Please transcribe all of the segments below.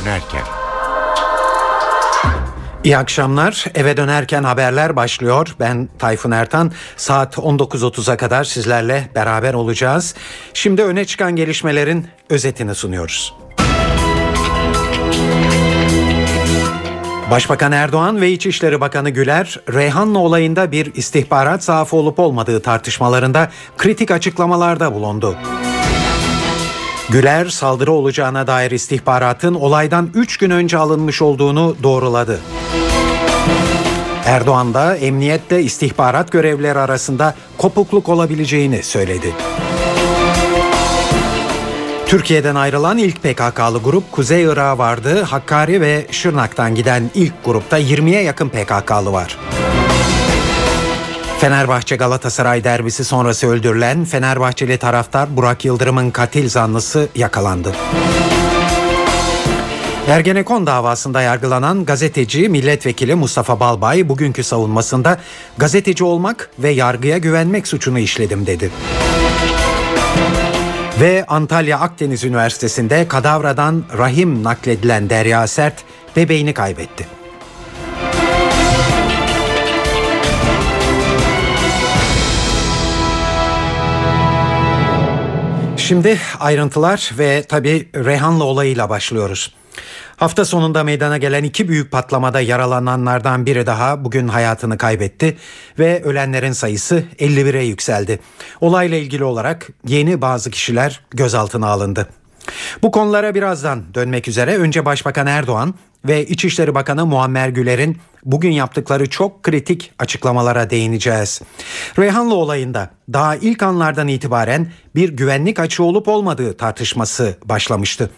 dönerken. İyi akşamlar. Eve dönerken haberler başlıyor. Ben Tayfun Ertan. Saat 19.30'a kadar sizlerle beraber olacağız. Şimdi öne çıkan gelişmelerin özetini sunuyoruz. Başbakan Erdoğan ve İçişleri Bakanı Güler, Reyhanlı olayında bir istihbarat zaafı olup olmadığı tartışmalarında kritik açıklamalarda bulundu. Güler saldırı olacağına dair istihbaratın olaydan 3 gün önce alınmış olduğunu doğruladı. Erdoğan da emniyetle istihbarat görevlileri arasında kopukluk olabileceğini söyledi. Türkiye'den ayrılan ilk PKK'lı grup Kuzey Irak'a vardı. Hakkari ve Şırnak'tan giden ilk grupta 20'ye yakın PKK'lı var. Fenerbahçe Galatasaray derbisi sonrası öldürülen Fenerbahçeli taraftar Burak Yıldırım'ın katil zanlısı yakalandı. Ergenekon davasında yargılanan gazeteci milletvekili Mustafa Balbay bugünkü savunmasında gazeteci olmak ve yargıya güvenmek suçunu işledim dedi. Ve Antalya Akdeniz Üniversitesi'nde kadavradan rahim nakledilen Derya Sert bebeğini kaybetti. Şimdi ayrıntılar ve tabii Rehanlı olayıyla başlıyoruz. Hafta sonunda meydana gelen iki büyük patlamada yaralananlardan biri daha bugün hayatını kaybetti ve ölenlerin sayısı 51'e yükseldi. Olayla ilgili olarak yeni bazı kişiler gözaltına alındı. Bu konulara birazdan dönmek üzere önce Başbakan Erdoğan ve İçişleri Bakanı Muammer Güler'in bugün yaptıkları çok kritik açıklamalara değineceğiz. Reyhanlı olayında daha ilk anlardan itibaren bir güvenlik açığı olup olmadığı tartışması başlamıştı.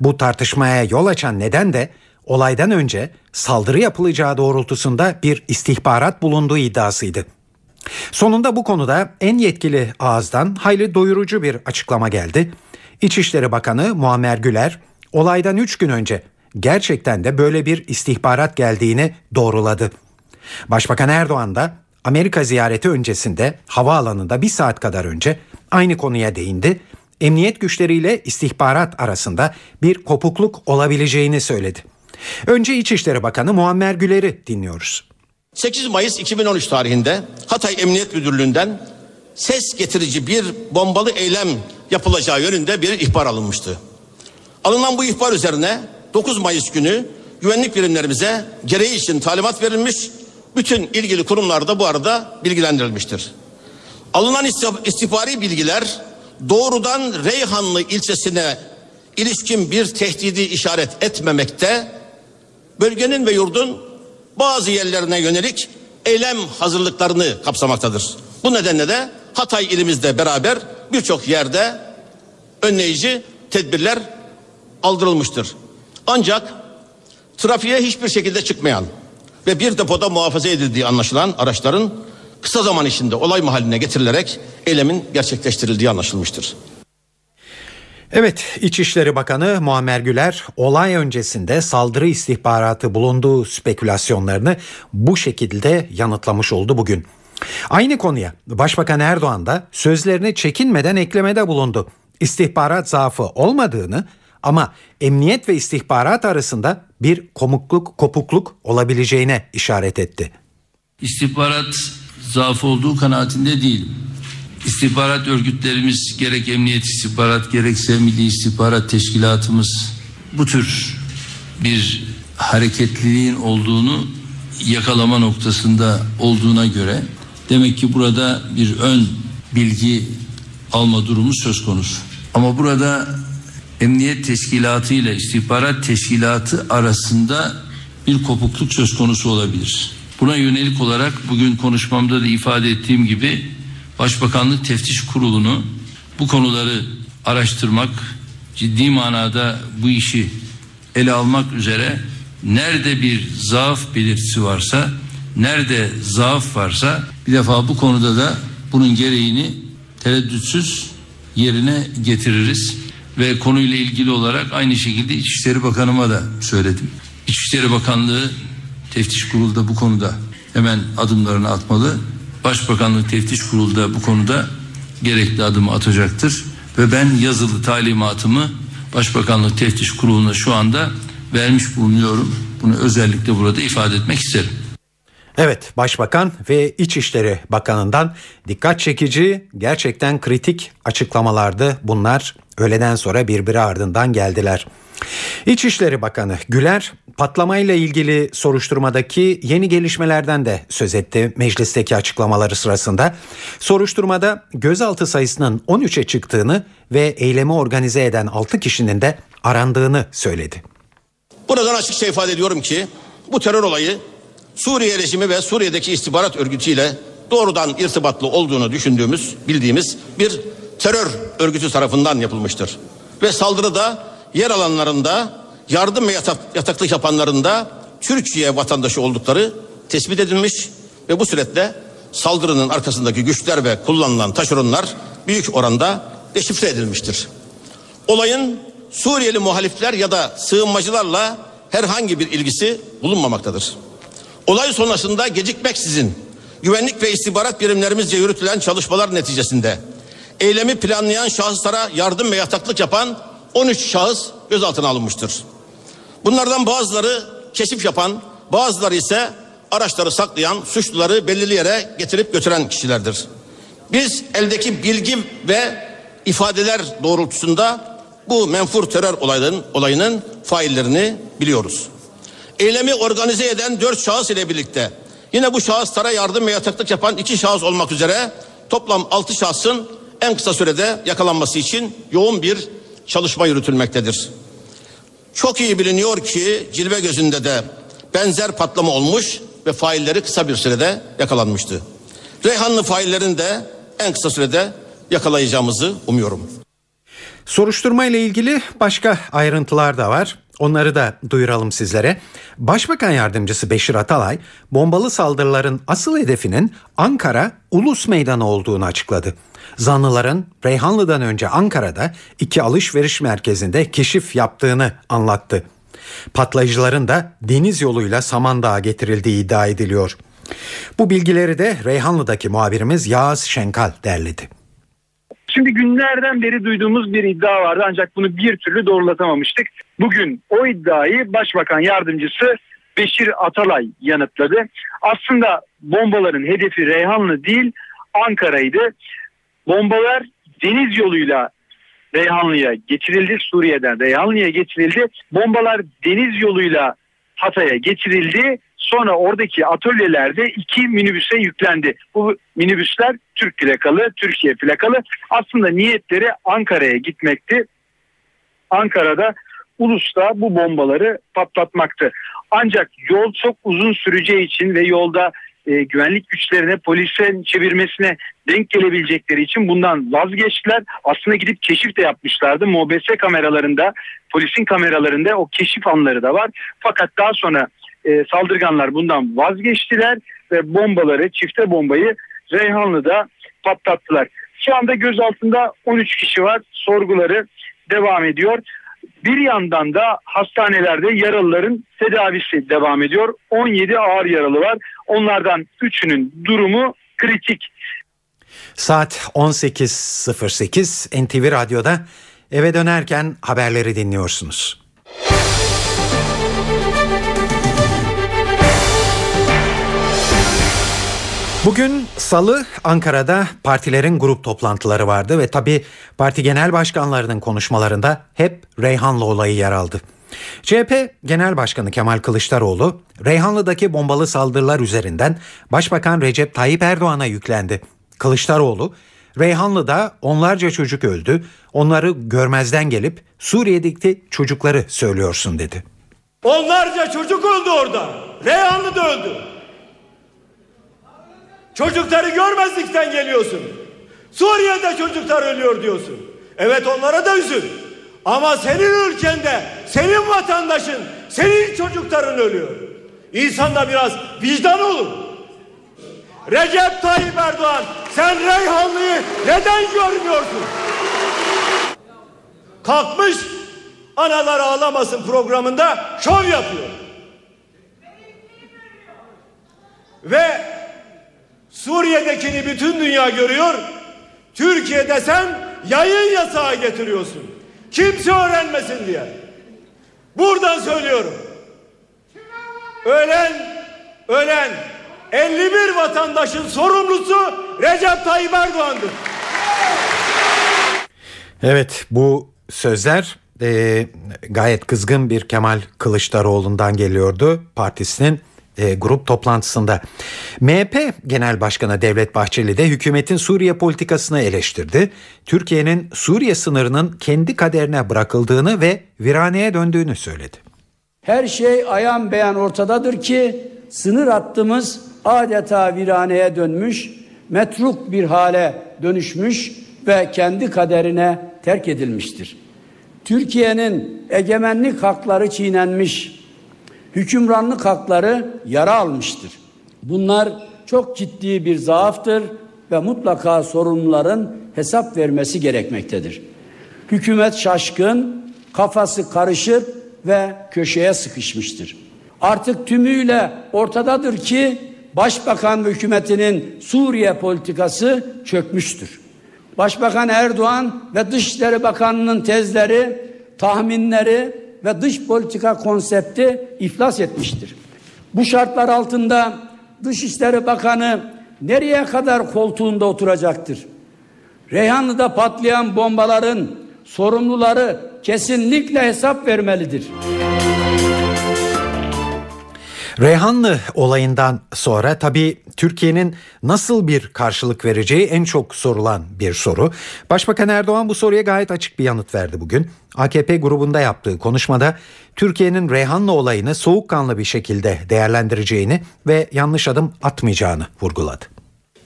Bu tartışmaya yol açan neden de olaydan önce saldırı yapılacağı doğrultusunda bir istihbarat bulunduğu iddiasıydı. Sonunda bu konuda en yetkili ağızdan hayli doyurucu bir açıklama geldi. İçişleri Bakanı Muammer Güler olaydan 3 gün önce gerçekten de böyle bir istihbarat geldiğini doğruladı. Başbakan Erdoğan da Amerika ziyareti öncesinde havaalanında bir saat kadar önce aynı konuya değindi. Emniyet güçleriyle istihbarat arasında bir kopukluk olabileceğini söyledi. Önce İçişleri Bakanı Muammer Güler'i dinliyoruz. 8 Mayıs 2013 tarihinde Hatay Emniyet Müdürlüğü'nden ses getirici bir bombalı eylem yapılacağı yönünde bir ihbar alınmıştı. Alınan bu ihbar üzerine 9 Mayıs günü güvenlik birimlerimize gereği için talimat verilmiş. Bütün ilgili kurumlar da bu arada bilgilendirilmiştir. Alınan istihbari bilgiler doğrudan Reyhanlı ilçesine ilişkin bir tehdidi işaret etmemekte, bölgenin ve yurdun bazı yerlerine yönelik eylem hazırlıklarını kapsamaktadır. Bu nedenle de Hatay ilimizde beraber birçok yerde önleyici tedbirler aldırılmıştır. Ancak trafiğe hiçbir şekilde çıkmayan ve bir depoda muhafaza edildiği anlaşılan araçların kısa zaman içinde olay mahalline getirilerek eylemin gerçekleştirildiği anlaşılmıştır. Evet, İçişleri Bakanı Muammer Güler olay öncesinde saldırı istihbaratı bulunduğu spekülasyonlarını bu şekilde yanıtlamış oldu bugün. Aynı konuya Başbakan Erdoğan da sözlerini çekinmeden eklemede bulundu. İstihbarat zaafı olmadığını ama emniyet ve istihbarat arasında bir komukluk, kopukluk olabileceğine işaret etti. İstihbarat zaafı olduğu kanaatinde değilim. İstihbarat örgütlerimiz gerek emniyet istihbarat gerekse milli istihbarat teşkilatımız bu tür bir hareketliliğin olduğunu yakalama noktasında olduğuna göre demek ki burada bir ön bilgi alma durumu söz konusu. Ama burada emniyet teşkilatı ile istihbarat teşkilatı arasında bir kopukluk söz konusu olabilir. Buna yönelik olarak bugün konuşmamda da ifade ettiğim gibi Başbakanlık Teftiş Kurulu'nu bu konuları araştırmak, ciddi manada bu işi ele almak üzere nerede bir zaaf belirtisi varsa, nerede zaaf varsa bir defa bu konuda da bunun gereğini tereddütsüz yerine getiririz ve konuyla ilgili olarak aynı şekilde İçişleri Bakanıma da söyledim. İçişleri Bakanlığı teftiş kurulu da bu konuda hemen adımlarını atmalı. Başbakanlık teftiş kurulu da bu konuda gerekli adımı atacaktır. Ve ben yazılı talimatımı Başbakanlık teftiş kuruluna şu anda vermiş bulunuyorum. Bunu özellikle burada ifade etmek isterim. Evet Başbakan ve İçişleri Bakanı'ndan dikkat çekici gerçekten kritik açıklamalardı bunlar öğleden sonra birbiri ardından geldiler. İçişleri Bakanı Güler patlamayla ilgili soruşturmadaki yeni gelişmelerden de söz etti meclisteki açıklamaları sırasında. Soruşturmada gözaltı sayısının 13'e çıktığını ve eylemi organize eden 6 kişinin de arandığını söyledi. Buradan açıkça ifade ediyorum ki bu terör olayı Suriye rejimi ve Suriye'deki istihbarat örgütüyle doğrudan irtibatlı olduğunu düşündüğümüz, bildiğimiz bir terör örgütü tarafından yapılmıştır. Ve saldırıda yer alanlarında yardım ve yatak, yataklık yapanlarında Türkiye vatandaşı oldukları tespit edilmiş ve bu süreçte saldırının arkasındaki güçler ve kullanılan taşeronlar büyük oranda deşifre edilmiştir. Olayın Suriyeli muhalifler ya da sığınmacılarla herhangi bir ilgisi bulunmamaktadır. Olay sonrasında gecikmeksizin güvenlik ve istihbarat birimlerimizce yürütülen çalışmalar neticesinde eylemi planlayan şahıslara yardım ve yataklık yapan 13 şahıs gözaltına alınmıştır. Bunlardan bazıları keşif yapan, bazıları ise araçları saklayan, suçluları belirli yere getirip götüren kişilerdir. Biz eldeki bilgi ve ifadeler doğrultusunda bu menfur terör olayının, olayının faillerini biliyoruz. Eylemi organize eden dört şahıs ile birlikte yine bu şahıslara yardım ve yataklık yapan iki şahıs olmak üzere toplam altı şahsın en kısa sürede yakalanması için yoğun bir çalışma yürütülmektedir. Çok iyi biliniyor ki cilve gözünde de benzer patlama olmuş ve failleri kısa bir sürede yakalanmıştı. Reyhanlı faillerin de en kısa sürede yakalayacağımızı umuyorum. Soruşturma ile ilgili başka ayrıntılar da var. Onları da duyuralım sizlere. Başbakan Yardımcısı Beşir Atalay, bombalı saldırıların asıl hedefinin Ankara Ulus Meydanı olduğunu açıkladı. Zanlıların Reyhanlı'dan önce Ankara'da iki alışveriş merkezinde keşif yaptığını anlattı. Patlayıcıların da deniz yoluyla Samandağ'a getirildiği iddia ediliyor. Bu bilgileri de Reyhanlı'daki muhabirimiz Yağız Şenkal derledi. Şimdi günlerden beri duyduğumuz bir iddia vardı ancak bunu bir türlü doğrulatamamıştık. Bugün o iddiayı Başbakan Yardımcısı Beşir Atalay yanıtladı. Aslında bombaların hedefi Reyhanlı değil Ankara'ydı. Bombalar deniz yoluyla Reyhanlı'ya getirildi. Suriye'den Reyhanlı'ya getirildi. Bombalar deniz yoluyla Hatay'a getirildi. Sonra oradaki atölyelerde iki minibüse yüklendi. Bu minibüsler Türk plakalı, Türkiye plakalı. Aslında niyetleri Ankara'ya gitmekti. Ankara'da Ulus'ta bu bombaları patlatmaktı. Ancak yol çok uzun süreceği için ve yolda e, güvenlik güçlerine polise çevirmesine denk gelebilecekleri için bundan vazgeçtiler. Aslında gidip keşif de yapmışlardı. MOBS kameralarında, polisin kameralarında o keşif anları da var. Fakat daha sonra e, saldırganlar bundan vazgeçtiler ve bombaları, çifte bombayı Reyhanlı'da patlattılar. Şu anda gözaltında 13 kişi var. Sorguları devam ediyor. Bir yandan da hastanelerde yaralıların tedavisi devam ediyor. 17 ağır yaralı var. Onlardan 3'ünün durumu kritik. Saat 18.08 NTV Radyo'da eve dönerken haberleri dinliyorsunuz. Bugün salı Ankara'da partilerin grup toplantıları vardı ve tabi parti genel başkanlarının konuşmalarında hep Reyhanlı olayı yer aldı. CHP Genel Başkanı Kemal Kılıçdaroğlu Reyhanlı'daki bombalı saldırılar üzerinden Başbakan Recep Tayyip Erdoğan'a yüklendi. Kılıçdaroğlu Reyhanlı'da onlarca çocuk öldü. Onları görmezden gelip Suriye'deki çocukları söylüyorsun dedi. Onlarca çocuk öldü orada. Reyhanlı'da öldü. Çocukları görmezlikten geliyorsun. Suriye'de çocuklar ölüyor diyorsun. Evet onlara da üzül. Ama senin ülkende, senin vatandaşın, senin çocukların ölüyor. İnsanda biraz vicdan olur. Recep Tayyip Erdoğan sen Reyhanlı'yı neden görmüyorsun? Kalkmış analar ağlamasın programında şov yapıyor. Ve Suriye'dekini bütün dünya görüyor. Türkiye'de sen yayın yasağı getiriyorsun. Kimse öğrenmesin diye. Buradan söylüyorum. Ölen, ölen 51 vatandaşın sorumlusu Recep Tayyip Erdoğan'dır. Evet bu sözler e, gayet kızgın bir Kemal Kılıçdaroğlu'ndan geliyordu partisinin e, grup toplantısında. MHP Genel Başkanı Devlet Bahçeli de hükümetin Suriye politikasını eleştirdi. Türkiye'nin Suriye sınırının kendi kaderine bırakıldığını ve viraneye döndüğünü söyledi. Her şey ayan beyan ortadadır ki sınır hattımız adeta viraneye dönmüş, metruk bir hale dönüşmüş ve kendi kaderine terk edilmiştir. Türkiye'nin egemenlik hakları çiğnenmiş, hükümranlık hakları yara almıştır. Bunlar çok ciddi bir zaaftır ve mutlaka sorumluların hesap vermesi gerekmektedir. Hükümet şaşkın, kafası karışık ve köşeye sıkışmıştır. Artık tümüyle ortadadır ki Başbakan ve hükümetinin Suriye politikası çökmüştür. Başbakan Erdoğan ve Dışişleri Bakanı'nın tezleri, tahminleri ve dış politika konsepti iflas etmiştir. Bu şartlar altında Dışişleri Bakanı nereye kadar koltuğunda oturacaktır? Reyhanlı'da patlayan bombaların sorumluları kesinlikle hesap vermelidir. Reyhanlı olayından sonra tabii Türkiye'nin nasıl bir karşılık vereceği en çok sorulan bir soru. Başbakan Erdoğan bu soruya gayet açık bir yanıt verdi bugün. AKP grubunda yaptığı konuşmada Türkiye'nin Reyhanlı olayını soğukkanlı bir şekilde değerlendireceğini ve yanlış adım atmayacağını vurguladı.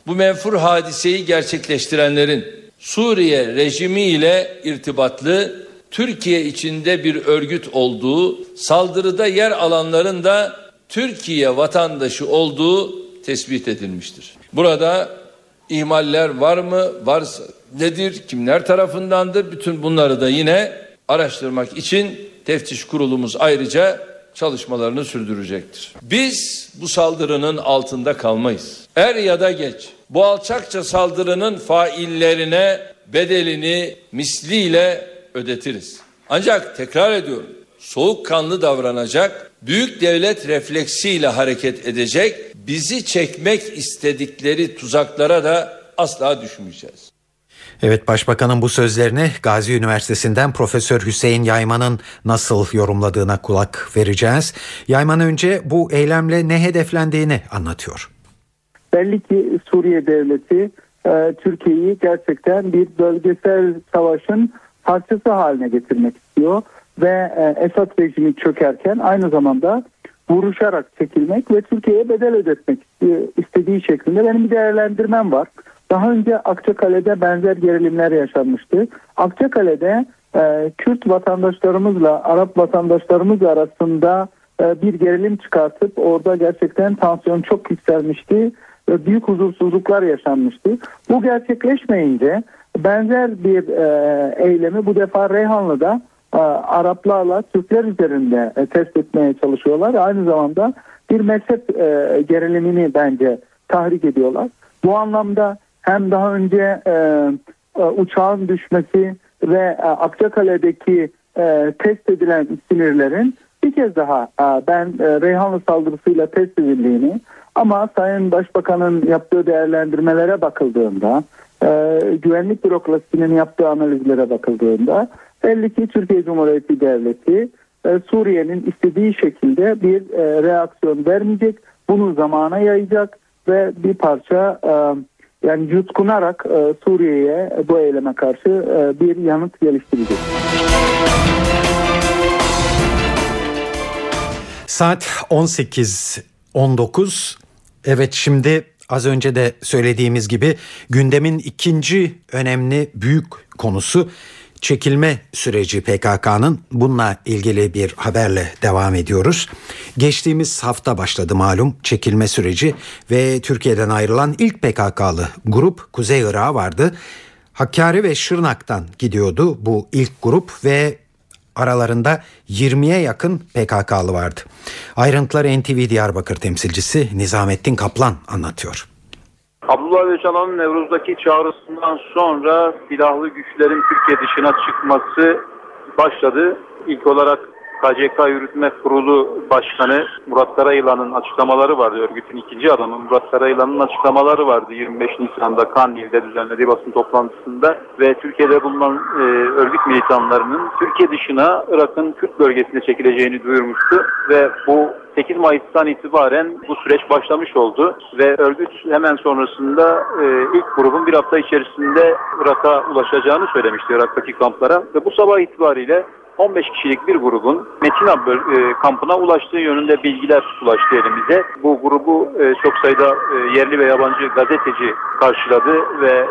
Bu menfur hadiseyi gerçekleştirenlerin Suriye rejimi ile irtibatlı Türkiye içinde bir örgüt olduğu, saldırıda yer alanların da Türkiye vatandaşı olduğu tespit edilmiştir. Burada ihmaller var mı? Varsa nedir? Kimler tarafındandır? Bütün bunları da yine araştırmak için teftiş kurulumuz ayrıca çalışmalarını sürdürecektir. Biz bu saldırının altında kalmayız. Er ya da geç bu alçakça saldırının faillerine bedelini misliyle ödetiriz. Ancak tekrar ediyorum soğukkanlı davranacak, büyük devlet refleksiyle hareket edecek, bizi çekmek istedikleri tuzaklara da asla düşmeyeceğiz. Evet Başbakanın bu sözlerini Gazi Üniversitesi'nden Profesör Hüseyin Yayman'ın nasıl yorumladığına kulak vereceğiz. Yayman önce bu eylemle ne hedeflendiğini anlatıyor. Belli ki Suriye devleti e, Türkiye'yi gerçekten bir bölgesel savaşın parçası haline getirmek istiyor ve e, Esad rejimi çökerken aynı zamanda vuruşarak çekilmek ve Türkiye'ye bedel ödetmek istediği şeklinde benim bir değerlendirmem var. Daha önce Akçakale'de benzer gerilimler yaşanmıştı. Akçakale'de e, Kürt vatandaşlarımızla Arap vatandaşlarımız arasında e, bir gerilim çıkartıp orada gerçekten tansiyon çok yükselmişti ve büyük huzursuzluklar yaşanmıştı. Bu gerçekleşmeyince benzer bir e, eylemi bu defa Reyhanlı'da e, Araplarla Türkler üzerinde e, test etmeye çalışıyorlar. Aynı zamanda bir mezhep e, gerilimini bence tahrik ediyorlar. Bu anlamda hem daha önce uçağın düşmesi ve Akçakale'deki test edilen sinirlerin bir kez daha ben Reyhanlı saldırısıyla test edildiğini ama Sayın Başbakan'ın yaptığı değerlendirmelere bakıldığında güvenlik bürokrasisinin yaptığı analizlere bakıldığında Belli ki Türkiye Cumhuriyeti Devleti e, Suriye'nin istediği şekilde bir e, reaksiyon vermeyecek. Bunu zamana yayacak ve bir parça e, yani yutkunarak Suriye'ye bu eyleme karşı bir yanıt geliştirecek. Saat 18.19 Evet şimdi az önce de söylediğimiz gibi gündemin ikinci önemli büyük konusu çekilme süreci PKK'nın bununla ilgili bir haberle devam ediyoruz. Geçtiğimiz hafta başladı malum çekilme süreci ve Türkiye'den ayrılan ilk PKK'lı grup Kuzey Irak'a vardı. Hakkari ve Şırnak'tan gidiyordu bu ilk grup ve aralarında 20'ye yakın PKK'lı vardı. Ayrıntıları NTV Diyarbakır temsilcisi Nizamettin Kaplan anlatıyor. Abdullah Öcalan'ın Nevruz'daki çağrısından sonra silahlı güçlerin Türkiye dışına çıkması başladı. İlk olarak KCK Yürütme Kurulu Başkanı Murat Karayılan'ın açıklamaları vardı. Örgütün ikinci adamı Murat Karayılan'ın açıklamaları vardı 25 Nisan'da Kandil'de düzenlediği basın toplantısında ve Türkiye'de bulunan e, örgüt militanlarının Türkiye dışına Irak'ın Kürt bölgesine çekileceğini duyurmuştu ve bu 8 Mayıs'tan itibaren bu süreç başlamış oldu ve örgüt hemen sonrasında e, ilk grubun bir hafta içerisinde Irak'a ulaşacağını söylemişti Irak'taki kamplara ve bu sabah itibariyle 15 kişilik bir grubun Metina e, kampına ulaştığı yönünde bilgiler ulaştı elimize. Bu grubu e, çok sayıda e, yerli ve yabancı gazeteci karşıladı ve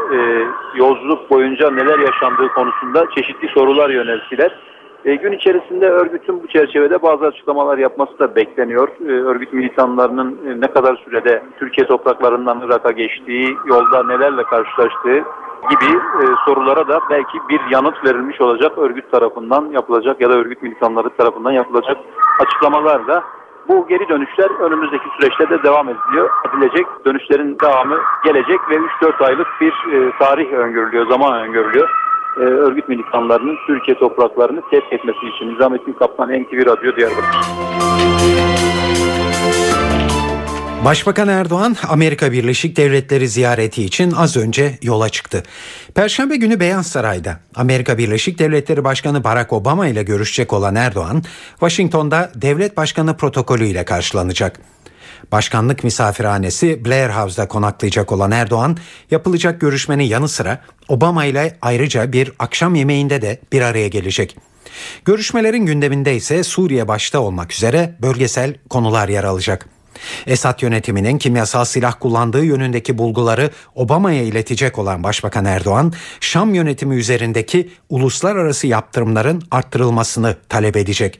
yolculuk boyunca neler yaşandığı konusunda çeşitli sorular yönelttiler. Gün içerisinde örgütün bu çerçevede bazı açıklamalar yapması da bekleniyor. Örgüt militanlarının ne kadar sürede Türkiye topraklarından Irak'a geçtiği, yolda nelerle karşılaştığı gibi e, sorulara da belki bir yanıt verilmiş olacak örgüt tarafından yapılacak ya da örgüt militanları tarafından yapılacak açıklamalarla bu geri dönüşler önümüzdeki süreçte de devam ediliyor, edilecek. Dönüşlerin devamı gelecek ve 3-4 aylık bir e, tarih öngörülüyor, zaman öngörülüyor. E, örgüt militanlarının Türkiye topraklarını terk etmesi için Nizamettin Kaplan NTV Radyo Diyarbakır. Başbakan Erdoğan Amerika Birleşik Devletleri ziyareti için az önce yola çıktı. Perşembe günü Beyaz Saray'da Amerika Birleşik Devletleri Başkanı Barack Obama ile görüşecek olan Erdoğan, Washington'da devlet başkanı protokolü ile karşılanacak. Başkanlık misafirhanesi Blair House'da konaklayacak olan Erdoğan, yapılacak görüşmenin yanı sıra Obama ile ayrıca bir akşam yemeğinde de bir araya gelecek. Görüşmelerin gündeminde ise Suriye başta olmak üzere bölgesel konular yer alacak. Esad yönetiminin kimyasal silah kullandığı yönündeki bulguları Obama'ya iletecek olan Başbakan Erdoğan, Şam yönetimi üzerindeki uluslararası yaptırımların arttırılmasını talep edecek.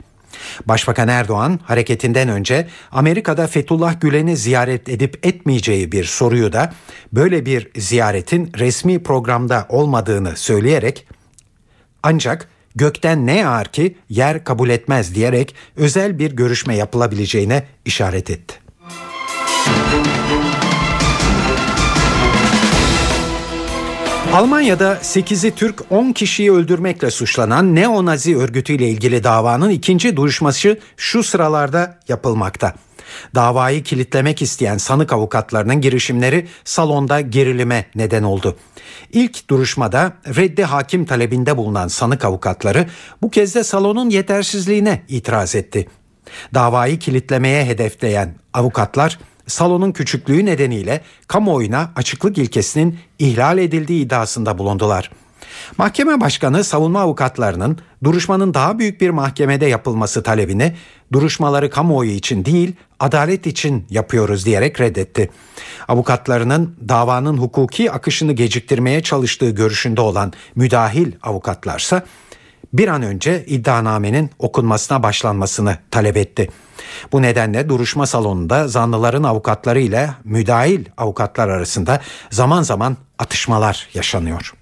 Başbakan Erdoğan hareketinden önce Amerika'da Fethullah Gülen'i ziyaret edip etmeyeceği bir soruyu da böyle bir ziyaretin resmi programda olmadığını söyleyerek ancak gökten ne yağar ki yer kabul etmez diyerek özel bir görüşme yapılabileceğine işaret etti. Almanya'da 8'i Türk 10 kişiyi öldürmekle suçlanan neo-nazi örgütüyle ilgili davanın ikinci duruşması şu sıralarda yapılmakta. Davayı kilitlemek isteyen sanık avukatlarının girişimleri salonda gerilime neden oldu. İlk duruşmada reddi hakim talebinde bulunan sanık avukatları bu kez de salonun yetersizliğine itiraz etti. Davayı kilitlemeye hedefleyen avukatlar salonun küçüklüğü nedeniyle kamuoyuna açıklık ilkesinin ihlal edildiği iddiasında bulundular. Mahkeme başkanı savunma avukatlarının duruşmanın daha büyük bir mahkemede yapılması talebini duruşmaları kamuoyu için değil adalet için yapıyoruz diyerek reddetti. Avukatlarının davanın hukuki akışını geciktirmeye çalıştığı görüşünde olan müdahil avukatlarsa bir an önce iddianamenin okunmasına başlanmasını talep etti. Bu nedenle duruşma salonunda zanlıların avukatları ile müdahil avukatlar arasında zaman zaman atışmalar yaşanıyor.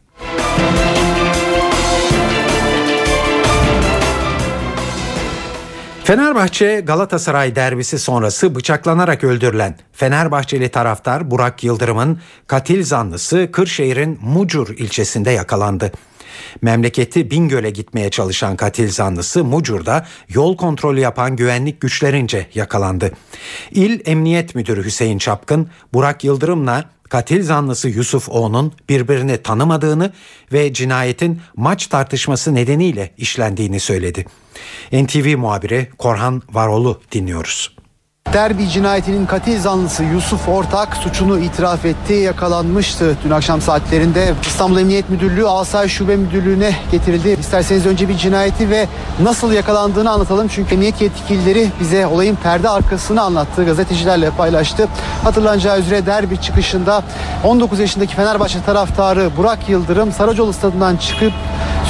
Fenerbahçe Galatasaray derbisi sonrası bıçaklanarak öldürülen Fenerbahçeli taraftar Burak Yıldırım'ın katil zanlısı Kırşehir'in Mucur ilçesinde yakalandı. Memleketi Bingöl'e gitmeye çalışan katil zanlısı Mucur'da yol kontrolü yapan güvenlik güçlerince yakalandı. İl Emniyet Müdürü Hüseyin Çapkın, Burak Yıldırım'la katil zanlısı Yusuf O'nun birbirini tanımadığını ve cinayetin maç tartışması nedeniyle işlendiğini söyledi. NTV muhabiri Korhan Varolu dinliyoruz. Derbi cinayetinin katil zanlısı Yusuf Ortak suçunu itiraf etti, yakalanmıştı. Dün akşam saatlerinde İstanbul Emniyet Müdürlüğü Asayiş Şube Müdürlüğü'ne getirildi. İsterseniz önce bir cinayeti ve nasıl yakalandığını anlatalım. Çünkü emniyet yetkilileri bize olayın perde arkasını anlattı. Gazetecilerle paylaştı. Hatırlanacağı üzere derbi çıkışında 19 yaşındaki Fenerbahçe taraftarı Burak Yıldırım Saracoğlu stadından çıkıp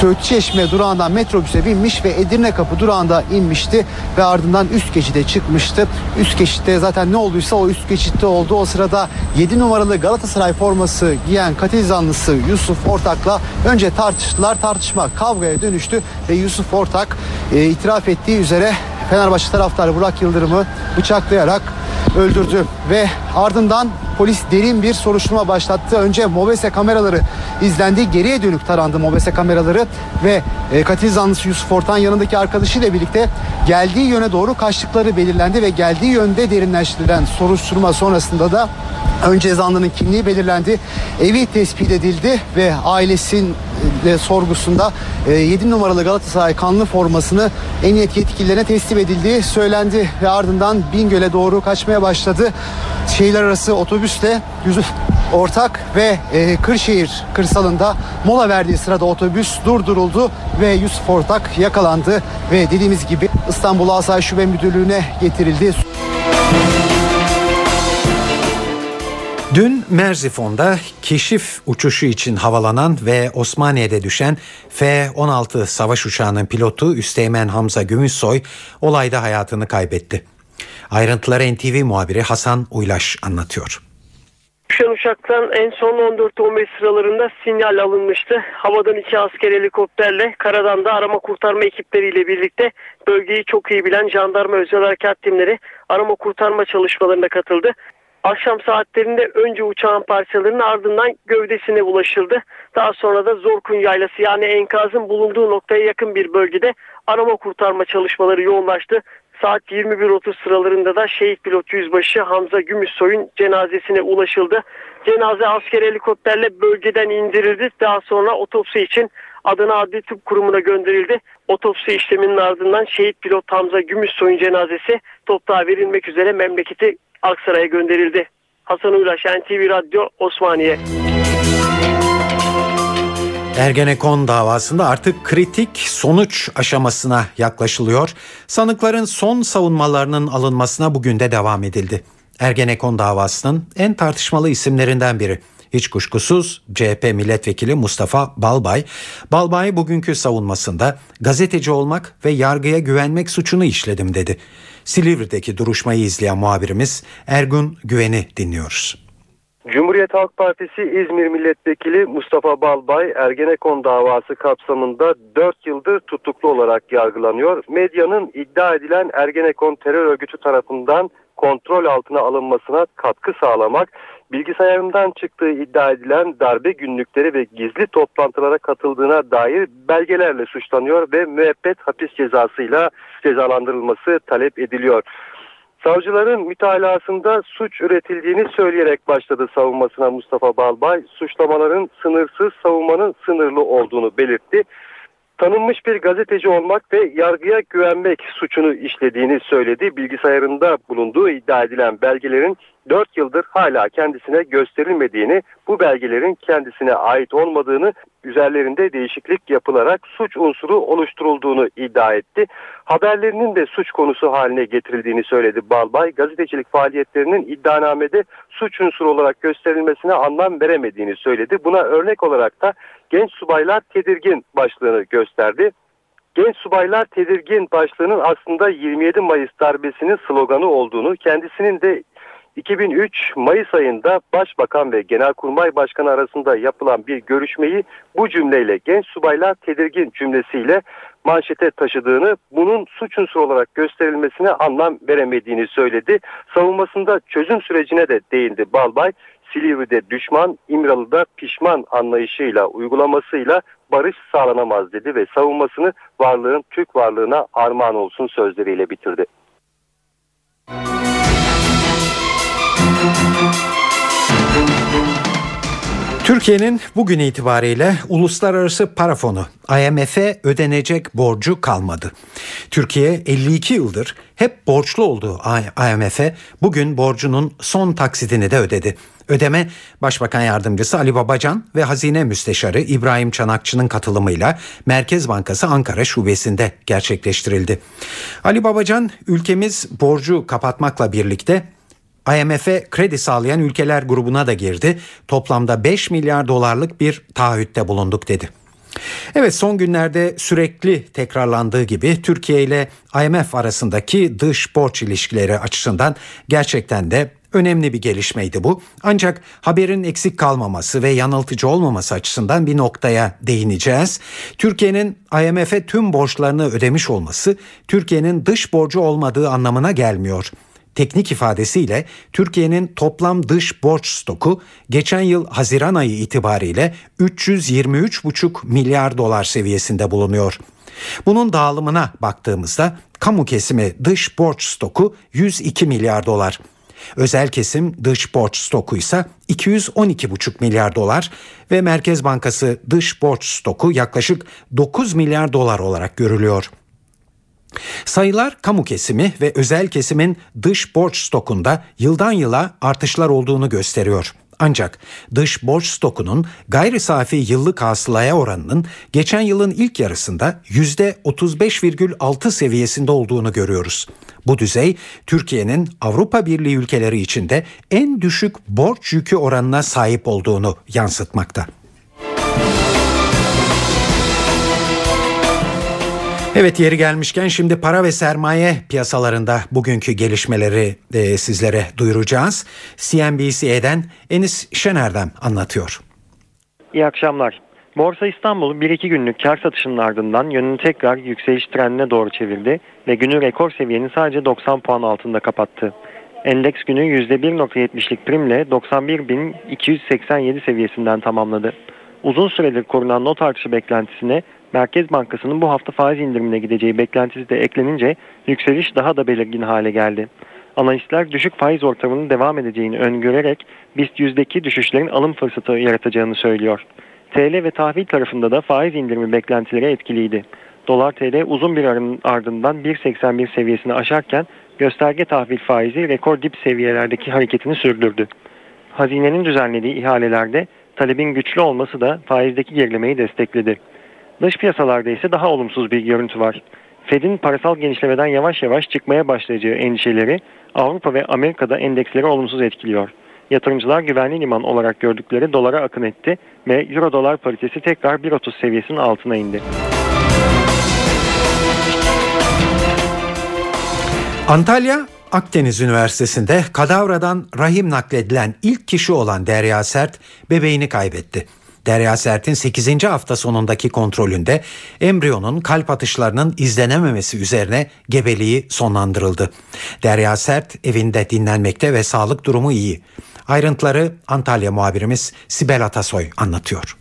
Söğüt Çeşme durağından metrobüse binmiş ve Edirne Kapı durağında inmişti ve ardından üst geçide çıkmıştı. Üst geçitte zaten ne olduysa o üst geçitte oldu. O sırada 7 numaralı Galatasaray forması giyen katil zanlısı Yusuf Ortak'la önce tartıştılar. Tartışma kavgaya dönüştü ve Yusuf Ortak e, itiraf ettiği üzere Fenerbahçe taraftarı Burak Yıldırım'ı bıçaklayarak öldürdü ve ardından polis derin bir soruşturma başlattı. Önce mobese kameraları izlendi. Geriye dönük tarandı mobese kameraları ve e, katil zanlısı Yusuf Ortan yanındaki arkadaşıyla birlikte geldiği yöne doğru kaçtıkları belirlendi ve geldiği yönde derinleştirilen soruşturma sonrasında da Önce zanlının kimliği belirlendi. Evi tespit edildi ve ailesinin de sorgusunda 7 e, numaralı Galatasaray kanlı formasını emniyet yetkililerine teslim edildiği söylendi ve ardından Bingöl'e doğru kaçmaya başladı. Şehirler arası otobüsle Yusuf Ortak ve e, Kırşehir kırsalında mola verdiği sırada otobüs durduruldu ve Yusuf Ortak yakalandı ve dediğimiz gibi İstanbul Asayiş Şube Müdürlüğü'ne getirildi. Dün Merzifon'da keşif uçuşu için havalanan ve Osmaniye'de düşen F-16 savaş uçağının pilotu Üsteğmen Hamza Gümüşsoy olayda hayatını kaybetti. Ayrıntıları NTV muhabiri Hasan Uylaş anlatıyor. Düşen uçaktan en son 14-15 sıralarında sinyal alınmıştı. Havadan iki asker helikopterle, karadan da arama kurtarma ekipleriyle birlikte bölgeyi çok iyi bilen jandarma özel harekat timleri arama kurtarma çalışmalarına katıldı. Akşam saatlerinde önce uçağın parçalarının ardından gövdesine ulaşıldı. Daha sonra da Zorkun Yaylası yani enkazın bulunduğu noktaya yakın bir bölgede arama kurtarma çalışmaları yoğunlaştı. Saat 21.30 sıralarında da şehit pilot yüzbaşı Hamza Gümüşsoy'un cenazesine ulaşıldı. Cenaze asker helikopterle bölgeden indirildi. Daha sonra otopsi için Adana Adli Tıp Kurumu'na gönderildi. Otopsi işleminin ardından şehit pilot Hamza Gümüşsoy'un cenazesi toprağa verilmek üzere memleketi Aksaray'a gönderildi. Hasan Uylaş, NTV Radyo, Osmaniye. Ergenekon davasında artık kritik sonuç aşamasına yaklaşılıyor. Sanıkların son savunmalarının alınmasına bugün de devam edildi. Ergenekon davasının en tartışmalı isimlerinden biri. Hiç kuşkusuz CHP milletvekili Mustafa Balbay, Balbay bugünkü savunmasında gazeteci olmak ve yargıya güvenmek suçunu işledim dedi. Silivri'deki duruşmayı izleyen muhabirimiz Ergun Güven'i dinliyoruz. Cumhuriyet Halk Partisi İzmir Milletvekili Mustafa Balbay Ergenekon davası kapsamında 4 yıldır tutuklu olarak yargılanıyor. Medyanın iddia edilen Ergenekon terör örgütü tarafından kontrol altına alınmasına katkı sağlamak, bilgisayarından çıktığı iddia edilen darbe günlükleri ve gizli toplantılara katıldığına dair belgelerle suçlanıyor ve müebbet hapis cezasıyla cezalandırılması talep ediliyor. Savcıların mütalasında suç üretildiğini söyleyerek başladı savunmasına Mustafa Balbay. Suçlamaların sınırsız savunmanın sınırlı olduğunu belirtti tanınmış bir gazeteci olmak ve yargıya güvenmek suçunu işlediğini söyledi. Bilgisayarında bulunduğu iddia edilen belgelerin 4 yıldır hala kendisine gösterilmediğini, bu belgelerin kendisine ait olmadığını, üzerlerinde değişiklik yapılarak suç unsuru oluşturulduğunu iddia etti. Haberlerinin de suç konusu haline getirildiğini söyledi Balbay. Gazetecilik faaliyetlerinin iddianamede suç unsuru olarak gösterilmesine anlam veremediğini söyledi. Buna örnek olarak da genç subaylar tedirgin başlığını gösterdi. Genç subaylar tedirgin başlığının aslında 27 Mayıs darbesinin sloganı olduğunu, kendisinin de 2003 Mayıs ayında Başbakan ve Genelkurmay Başkanı arasında yapılan bir görüşmeyi bu cümleyle genç subaylar tedirgin cümlesiyle manşete taşıdığını, bunun suç unsuru olarak gösterilmesine anlam veremediğini söyledi. Savunmasında çözüm sürecine de değindi Balbay. Silivri'de düşman, İmralı'da pişman anlayışıyla, uygulamasıyla barış sağlanamaz dedi ve savunmasını varlığın Türk varlığına armağan olsun sözleriyle bitirdi. Türkiye'nin bugün itibariyle uluslararası para fonu IMF'e ödenecek borcu kalmadı. Türkiye 52 yıldır hep borçlu olduğu IMF'e bugün borcunun son taksidini de ödedi. Ödeme Başbakan Yardımcısı Ali Babacan ve Hazine Müsteşarı İbrahim Çanakçı'nın katılımıyla Merkez Bankası Ankara Şubesi'nde gerçekleştirildi. Ali Babacan ülkemiz borcu kapatmakla birlikte IMF'e kredi sağlayan ülkeler grubuna da girdi. Toplamda 5 milyar dolarlık bir taahhütte bulunduk dedi. Evet son günlerde sürekli tekrarlandığı gibi Türkiye ile IMF arasındaki dış borç ilişkileri açısından gerçekten de önemli bir gelişmeydi bu. Ancak haberin eksik kalmaması ve yanıltıcı olmaması açısından bir noktaya değineceğiz. Türkiye'nin IMF'e tüm borçlarını ödemiş olması Türkiye'nin dış borcu olmadığı anlamına gelmiyor. Teknik ifadesiyle Türkiye'nin toplam dış borç stoku geçen yıl Haziran ayı itibariyle 323,5 milyar dolar seviyesinde bulunuyor. Bunun dağılımına baktığımızda kamu kesimi dış borç stoku 102 milyar dolar. Özel kesim dış borç stoku ise 212,5 milyar dolar ve Merkez Bankası dış borç stoku yaklaşık 9 milyar dolar olarak görülüyor. Sayılar kamu kesimi ve özel kesimin dış borç stokunda yıldan yıla artışlar olduğunu gösteriyor. Ancak dış borç stokunun gayri safi yıllık hasılaya oranının geçen yılın ilk yarısında %35,6 seviyesinde olduğunu görüyoruz. Bu düzey Türkiye'nin Avrupa Birliği ülkeleri içinde en düşük borç yükü oranına sahip olduğunu yansıtmakta. Evet yeri gelmişken şimdi para ve sermaye piyasalarında bugünkü gelişmeleri e, sizlere duyuracağız. CNBC'den Enis Şener'den anlatıyor. İyi akşamlar. Borsa İstanbul 1-2 günlük kar satışının ardından yönünü tekrar yükseliş trendine doğru çevirdi ve günü rekor seviyenin sadece 90 puan altında kapattı. Endeks günü %1.70'lik primle 91.287 seviyesinden tamamladı. Uzun süredir korunan not artışı beklentisine Merkez Bankası'nın bu hafta faiz indirimine gideceği beklentisi de eklenince yükseliş daha da belirgin hale geldi. Analistler düşük faiz ortamının devam edeceğini öngörerek BIST yüzdeki düşüşlerin alım fırsatı yaratacağını söylüyor. TL ve tahvil tarafında da faiz indirimi beklentileri etkiliydi. Dolar TL uzun bir arın ardından 1.81 seviyesini aşarken gösterge tahvil faizi rekor dip seviyelerdeki hareketini sürdürdü. Hazinenin düzenlediği ihalelerde talebin güçlü olması da faizdeki gerilemeyi destekledi. Dış piyasalarda ise daha olumsuz bir görüntü var. Fed'in parasal genişlemeden yavaş yavaş çıkmaya başlayacağı endişeleri Avrupa ve Amerika'da endeksleri olumsuz etkiliyor. Yatırımcılar güvenli liman olarak gördükleri dolara akın etti ve euro dolar paritesi tekrar 1.30 seviyesinin altına indi. Antalya Akdeniz Üniversitesi'nde kadavradan rahim nakledilen ilk kişi olan Derya Sert bebeğini kaybetti. Derya Sert'in 8. hafta sonundaki kontrolünde embriyonun kalp atışlarının izlenememesi üzerine gebeliği sonlandırıldı. Derya Sert evinde dinlenmekte ve sağlık durumu iyi. Ayrıntıları Antalya muhabirimiz Sibel Atasoy anlatıyor.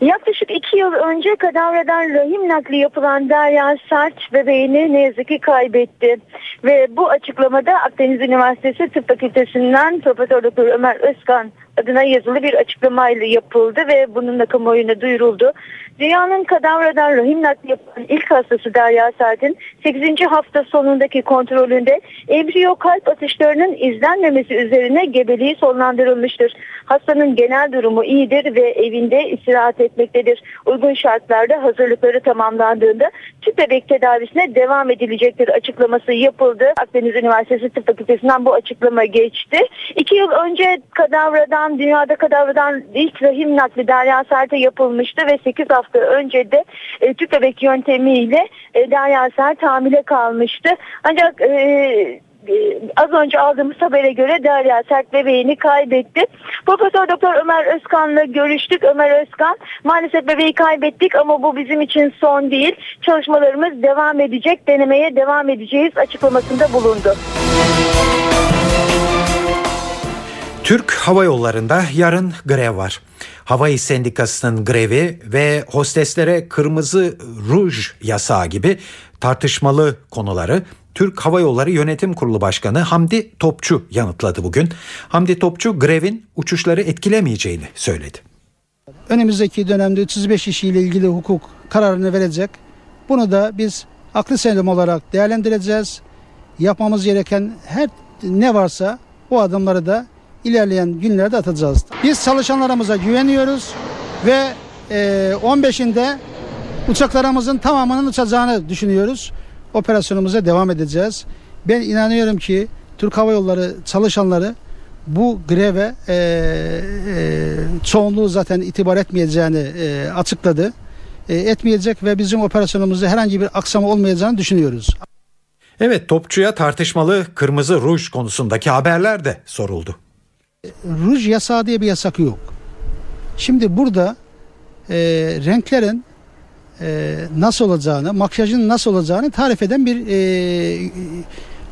Yaklaşık iki yıl önce kadavradan rahim nakli yapılan Derya Sert bebeğini ne yazık ki kaybetti. Ve bu açıklamada Akdeniz Üniversitesi Tıp Fakültesinden Profesör Doktor Ömer Özkan adına yazılı bir açıklamayla yapıldı ve bununla kamuoyuna duyuruldu. Dünyanın kadavradan rahim nakli yapan ilk hastası Derya Sert'in 8. hafta sonundaki kontrolünde embriyo kalp atışlarının izlenmemesi üzerine gebeliği sonlandırılmıştır. Hastanın genel durumu iyidir ve evinde istirahat etmektedir. Uygun şartlarda hazırlıkları tamamlandığında tüp bebek tedavisine devam edilecektir açıklaması yapıldı. Akdeniz Üniversitesi Tıp Fakültesinden bu açıklama geçti. İki yıl önce kadavradan, dünyada kadavradan ilk rahim nakli Derya Sert'e yapılmıştı ve 8 hafta önce de e, tüp bebek yöntemiyle e, Derya Sert hamile kalmıştı. Ancak e, az önce aldığımız habere göre Derya Sert bebeğini kaybetti. Profesör Doktor Ömer Özkan'la görüştük. Ömer Özkan maalesef bebeği kaybettik ama bu bizim için son değil. Çalışmalarımız devam edecek, denemeye devam edeceğiz açıklamasında bulundu. Türk Hava Yolları'nda yarın grev var. Hava İş Sendikası'nın grevi ve hosteslere kırmızı ruj yasağı gibi tartışmalı konuları Türk Hava Yolları Yönetim Kurulu Başkanı Hamdi Topçu yanıtladı bugün. Hamdi Topçu grevin uçuşları etkilemeyeceğini söyledi. Önümüzdeki dönemde 35 işiyle ilgili hukuk kararını verecek. Bunu da biz aklı selim olarak değerlendireceğiz. Yapmamız gereken her ne varsa bu adımları da ilerleyen günlerde atacağız. Biz çalışanlarımıza güveniyoruz ve 15'inde uçaklarımızın tamamının uçacağını düşünüyoruz. Operasyonumuza devam edeceğiz. Ben inanıyorum ki Türk Hava Yolları çalışanları bu greve e, e, çoğunluğu zaten itibar etmeyeceğini e, açıkladı. E, etmeyecek ve bizim operasyonumuzda herhangi bir aksama olmayacağını düşünüyoruz. Evet topçuya tartışmalı kırmızı ruj konusundaki haberler de soruldu. Ruj yasağı diye bir yasak yok. Şimdi burada e, renklerin e, nasıl olacağını, makyajın nasıl olacağını tarif eden bir e,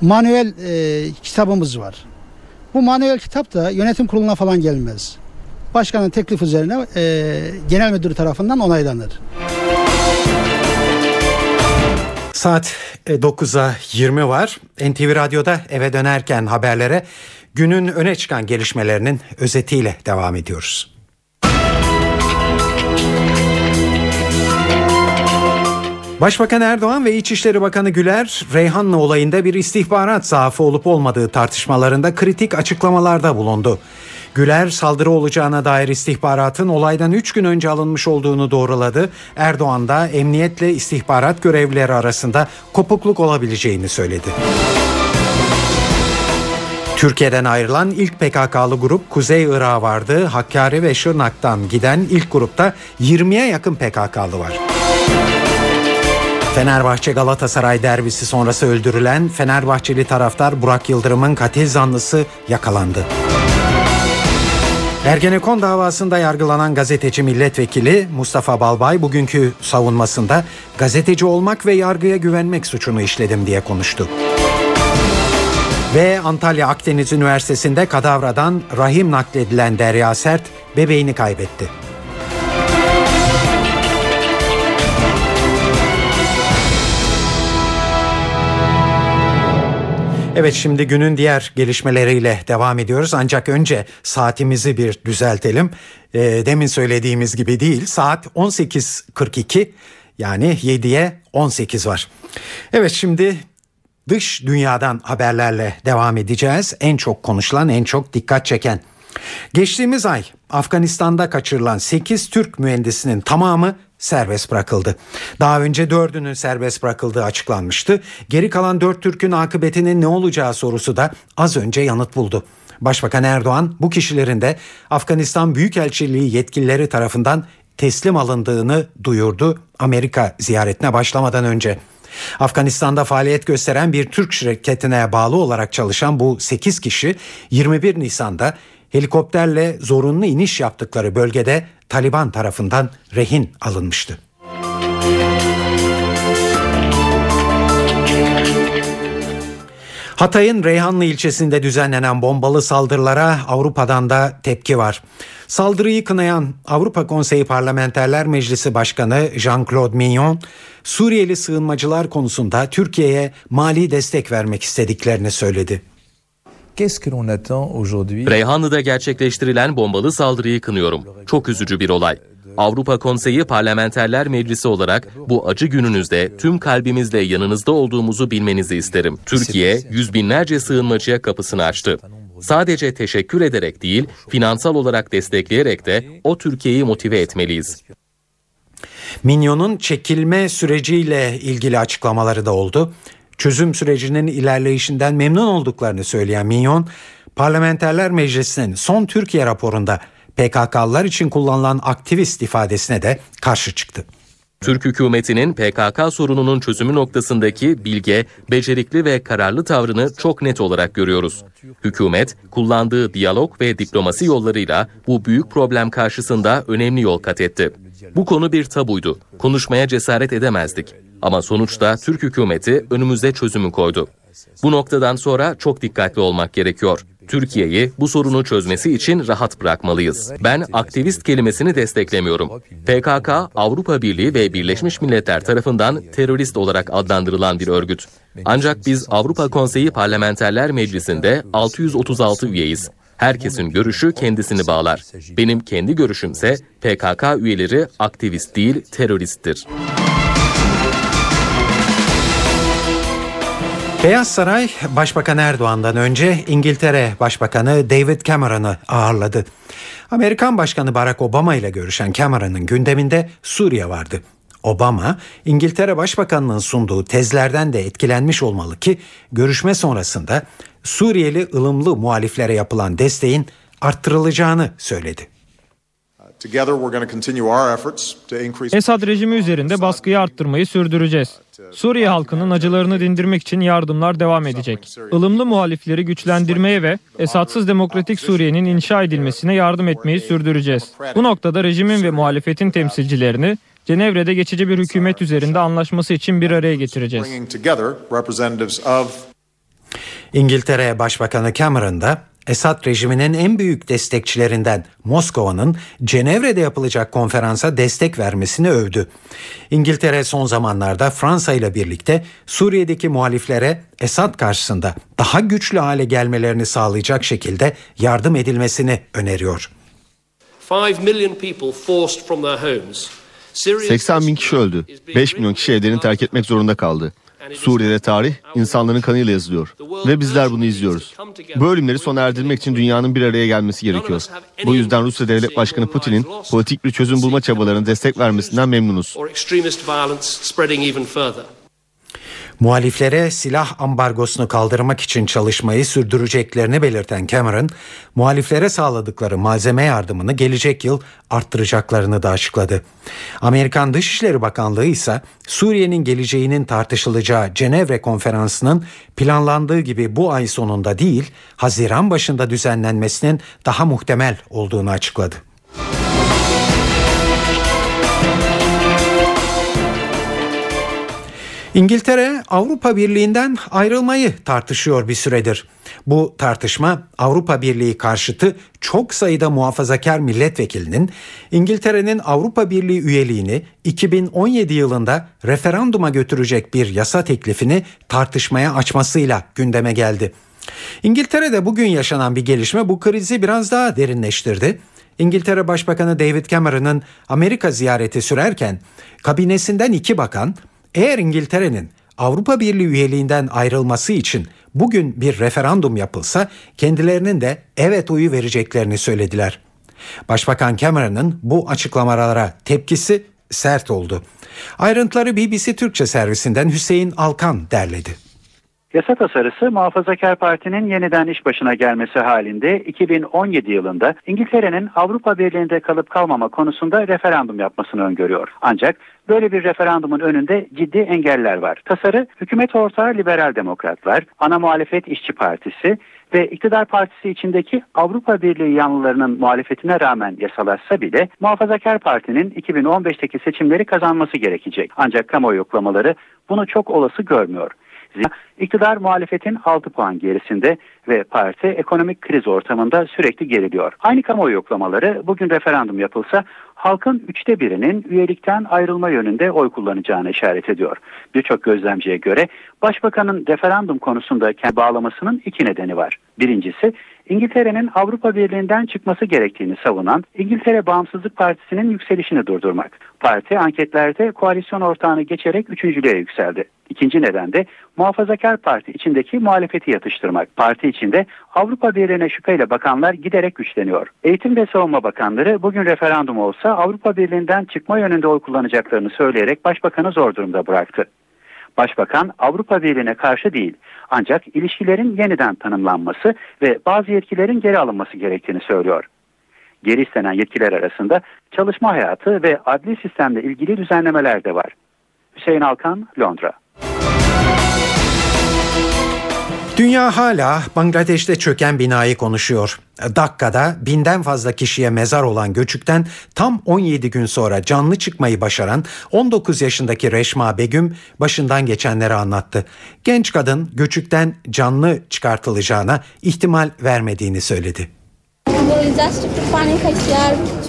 manuel e, kitabımız var. Bu manuel kitap da yönetim kuruluna falan gelmez. Başkanın teklif üzerine e, genel müdür tarafından onaylanır. Saat 9'a e, 20 var. NTV Radyo'da eve dönerken haberlere günün öne çıkan gelişmelerinin özetiyle devam ediyoruz. Başbakan Erdoğan ve İçişleri Bakanı Güler, Reyhanlı olayında bir istihbarat zaafı olup olmadığı tartışmalarında kritik açıklamalarda bulundu. Güler saldırı olacağına dair istihbaratın olaydan 3 gün önce alınmış olduğunu doğruladı. Erdoğan da emniyetle istihbarat görevlileri arasında kopukluk olabileceğini söyledi. Türkiye'den ayrılan ilk PKK'lı grup Kuzey Irak'a vardı. Hakkari ve Şırnak'tan giden ilk grupta 20'ye yakın PKK'lı var. Fenerbahçe Galatasaray derbisi sonrası öldürülen Fenerbahçeli taraftar Burak Yıldırım'ın katil zanlısı yakalandı. Ergenekon davasında yargılanan gazeteci milletvekili Mustafa Balbay bugünkü savunmasında gazeteci olmak ve yargıya güvenmek suçunu işledim diye konuştu. Ve Antalya Akdeniz Üniversitesi'nde kadavradan rahim nakledilen Derya Sert bebeğini kaybetti. Evet şimdi günün diğer gelişmeleriyle devam ediyoruz ancak önce saatimizi bir düzeltelim. E, demin söylediğimiz gibi değil saat 18.42 yani 7'ye 18 var. Evet şimdi dış dünyadan haberlerle devam edeceğiz. En çok konuşulan en çok dikkat çeken. Geçtiğimiz ay Afganistan'da kaçırılan 8 Türk mühendisinin tamamı serbest bırakıldı. Daha önce dördünün serbest bırakıldığı açıklanmıştı. Geri kalan dört Türk'ün akıbetinin ne olacağı sorusu da az önce yanıt buldu. Başbakan Erdoğan bu kişilerin de Afganistan Büyükelçiliği yetkilileri tarafından teslim alındığını duyurdu Amerika ziyaretine başlamadan önce. Afganistan'da faaliyet gösteren bir Türk şirketine bağlı olarak çalışan bu 8 kişi 21 Nisan'da helikopterle zorunlu iniş yaptıkları bölgede Taliban tarafından rehin alınmıştı. Hatay'ın Reyhanlı ilçesinde düzenlenen bombalı saldırılara Avrupa'dan da tepki var. Saldırıyı kınayan Avrupa Konseyi Parlamenterler Meclisi Başkanı Jean-Claude Mignon, Suriyeli sığınmacılar konusunda Türkiye'ye mali destek vermek istediklerini söyledi. Reyhanlı'da gerçekleştirilen bombalı saldırıyı kınıyorum. Çok üzücü bir olay. Avrupa Konseyi Parlamenterler Meclisi olarak bu acı gününüzde tüm kalbimizle yanınızda olduğumuzu bilmenizi isterim. Türkiye yüz binlerce sığınmacıya kapısını açtı. Sadece teşekkür ederek değil, finansal olarak destekleyerek de o Türkiye'yi motive etmeliyiz. Minyon'un çekilme süreciyle ilgili açıklamaları da oldu çözüm sürecinin ilerleyişinden memnun olduklarını söyleyen Minyon, Parlamenterler Meclisi'nin son Türkiye raporunda PKK'lılar için kullanılan aktivist ifadesine de karşı çıktı. Türk hükümetinin PKK sorununun çözümü noktasındaki bilge, becerikli ve kararlı tavrını çok net olarak görüyoruz. Hükümet, kullandığı diyalog ve diplomasi yollarıyla bu büyük problem karşısında önemli yol kat etti. Bu konu bir tabuydu. Konuşmaya cesaret edemezdik. Ama sonuçta Türk hükümeti önümüze çözümü koydu. Bu noktadan sonra çok dikkatli olmak gerekiyor. Türkiye'yi bu sorunu çözmesi için rahat bırakmalıyız. Ben aktivist kelimesini desteklemiyorum. PKK, Avrupa Birliği ve Birleşmiş Milletler tarafından terörist olarak adlandırılan bir örgüt. Ancak biz Avrupa Konseyi Parlamenterler Meclisi'nde 636 üyeyiz. Herkesin görüşü kendisini bağlar. Benim kendi görüşümse PKK üyeleri aktivist değil teröristtir. Beyaz Saray Başbakan Erdoğan'dan önce İngiltere Başbakanı David Cameron'ı ağırladı. Amerikan Başkanı Barack Obama ile görüşen Cameron'ın gündeminde Suriye vardı. Obama, İngiltere Başbakanı'nın sunduğu tezlerden de etkilenmiş olmalı ki görüşme sonrasında Suriyeli ılımlı muhaliflere yapılan desteğin arttırılacağını söyledi. Esad rejimi üzerinde baskıyı arttırmayı sürdüreceğiz. Suriye halkının acılarını dindirmek için yardımlar devam edecek. Ilımlı muhalifleri güçlendirmeye ve Esadsız demokratik Suriye'nin inşa edilmesine yardım etmeyi sürdüreceğiz. Bu noktada rejimin ve muhalefetin temsilcilerini Cenevre'de geçici bir hükümet üzerinde anlaşması için bir araya getireceğiz. İngiltere Başbakanı Cameron da Esad rejiminin en büyük destekçilerinden Moskova'nın Cenevre'de yapılacak konferansa destek vermesini övdü. İngiltere son zamanlarda Fransa ile birlikte Suriye'deki muhaliflere Esad karşısında daha güçlü hale gelmelerini sağlayacak şekilde yardım edilmesini öneriyor. 80 bin kişi öldü. 5 milyon kişi evlerini terk etmek zorunda kaldı. Suriye'de tarih insanların kanıyla yazılıyor ve bizler bunu izliyoruz. Bu ölümleri sona erdirmek için dünyanın bir araya gelmesi gerekiyor. Bu yüzden Rusya Devlet Başkanı Putin'in politik bir çözüm bulma çabalarına destek vermesinden memnunuz. Muhaliflere silah ambargosunu kaldırmak için çalışmayı sürdüreceklerini belirten Cameron, muhaliflere sağladıkları malzeme yardımını gelecek yıl arttıracaklarını da açıkladı. Amerikan Dışişleri Bakanlığı ise Suriye'nin geleceğinin tartışılacağı Cenevre konferansının planlandığı gibi bu ay sonunda değil, Haziran başında düzenlenmesinin daha muhtemel olduğunu açıkladı. İngiltere Avrupa Birliği'nden ayrılmayı tartışıyor bir süredir. Bu tartışma Avrupa Birliği karşıtı çok sayıda muhafazakar milletvekilinin İngiltere'nin Avrupa Birliği üyeliğini 2017 yılında referanduma götürecek bir yasa teklifini tartışmaya açmasıyla gündeme geldi. İngiltere'de bugün yaşanan bir gelişme bu krizi biraz daha derinleştirdi. İngiltere Başbakanı David Cameron'ın Amerika ziyareti sürerken kabinesinden iki bakan eğer İngiltere'nin Avrupa Birliği üyeliğinden ayrılması için bugün bir referandum yapılsa kendilerinin de evet oyu vereceklerini söylediler. Başbakan Cameron'ın bu açıklamalara tepkisi sert oldu. Ayrıntıları BBC Türkçe servisinden Hüseyin Alkan derledi. Yasa tasarısı Muhafazakar Parti'nin yeniden iş başına gelmesi halinde 2017 yılında İngiltere'nin Avrupa Birliği'nde kalıp kalmama konusunda referandum yapmasını öngörüyor. Ancak böyle bir referandumun önünde ciddi engeller var. Tasarı hükümet ortağı liberal demokratlar, ana muhalefet işçi partisi ve iktidar partisi içindeki Avrupa Birliği yanlılarının muhalefetine rağmen yasalaşsa bile Muhafazakar Parti'nin 2015'teki seçimleri kazanması gerekecek. Ancak kamuoyu yoklamaları bunu çok olası görmüyor. Zira iktidar muhalefetin 6 puan gerisinde ve parti ekonomik kriz ortamında sürekli geriliyor. Aynı kamuoyu yoklamaları bugün referandum yapılsa halkın üçte birinin üyelikten ayrılma yönünde oy kullanacağını işaret ediyor. Birçok gözlemciye göre başbakanın referandum konusunda bağlamasının iki nedeni var. Birincisi İngiltere'nin Avrupa Birliği'nden çıkması gerektiğini savunan İngiltere Bağımsızlık Partisi'nin yükselişini durdurmak. Parti anketlerde koalisyon ortağını geçerek üçüncülüğe yükseldi. İkinci neden de Muhafazakar Parti içindeki muhalefeti yatıştırmak. Parti içinde Avrupa Birliği'ne şüpheyle bakanlar giderek güçleniyor. Eğitim ve Savunma Bakanları bugün referandum olsa Avrupa Birliği'nden çıkma yönünde oy kullanacaklarını söyleyerek başbakanı zor durumda bıraktı. Başbakan Avrupa Birliği'ne karşı değil ancak ilişkilerin yeniden tanımlanması ve bazı yetkilerin geri alınması gerektiğini söylüyor. Geri istenen yetkiler arasında çalışma hayatı ve adli sistemle ilgili düzenlemeler de var. Hüseyin Alkan, Londra. Dünya hala Bangladeş'te çöken binayı konuşuyor. Dakka'da binden fazla kişiye mezar olan göçükten tam 17 gün sonra canlı çıkmayı başaran 19 yaşındaki Reşma Begüm başından geçenleri anlattı. Genç kadın göçükten canlı çıkartılacağına ihtimal vermediğini söyledi.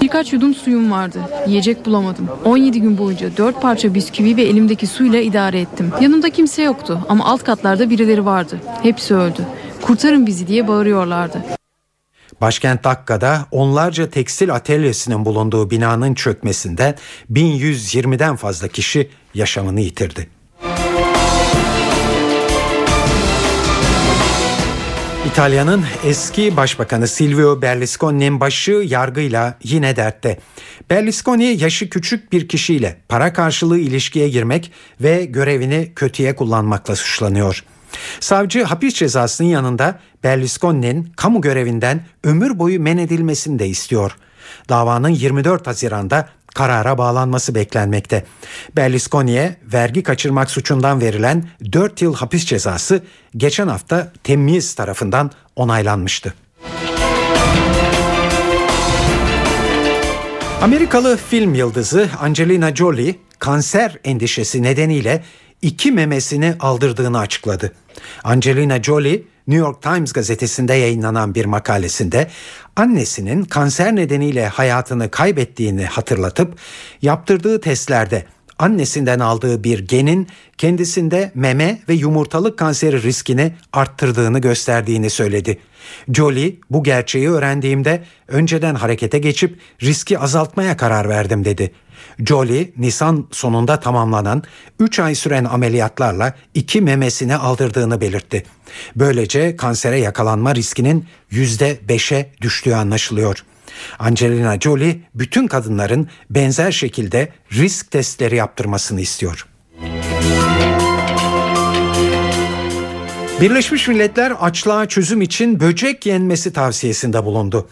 Birkaç yudum suyum vardı. Yiyecek bulamadım. 17 gün boyunca 4 parça bisküvi ve elimdeki suyla idare ettim. Yanımda kimse yoktu ama alt katlarda birileri vardı. Hepsi öldü. Kurtarın bizi diye bağırıyorlardı. Başkent Dakka'da onlarca tekstil atölyesinin bulunduğu binanın çökmesinde 1120'den fazla kişi yaşamını yitirdi. İtalya'nın eski başbakanı Silvio Berlusconi'nin başı yargıyla yine dertte. Berlusconi yaşı küçük bir kişiyle para karşılığı ilişkiye girmek ve görevini kötüye kullanmakla suçlanıyor. Savcı hapis cezasının yanında Berlusconi'nin kamu görevinden ömür boyu men edilmesini de istiyor. Davanın 24 Haziran'da karara bağlanması beklenmekte. Berlusconi'ye vergi kaçırmak suçundan verilen 4 yıl hapis cezası geçen hafta temyiz tarafından onaylanmıştı. Amerikalı film yıldızı Angelina Jolie kanser endişesi nedeniyle iki memesini aldırdığını açıkladı. Angelina Jolie New York Times gazetesinde yayınlanan bir makalesinde annesinin kanser nedeniyle hayatını kaybettiğini hatırlatıp yaptırdığı testlerde annesinden aldığı bir genin kendisinde meme ve yumurtalık kanseri riskini arttırdığını gösterdiğini söyledi. Jolie bu gerçeği öğrendiğimde önceden harekete geçip riski azaltmaya karar verdim dedi. Jolie Nisan sonunda tamamlanan 3 ay süren ameliyatlarla iki memesini aldırdığını belirtti. Böylece kansere yakalanma riskinin %5'e düştüğü anlaşılıyor. Angelina Jolie bütün kadınların benzer şekilde risk testleri yaptırmasını istiyor. Birleşmiş Milletler açlığa çözüm için böcek yenmesi tavsiyesinde bulundu.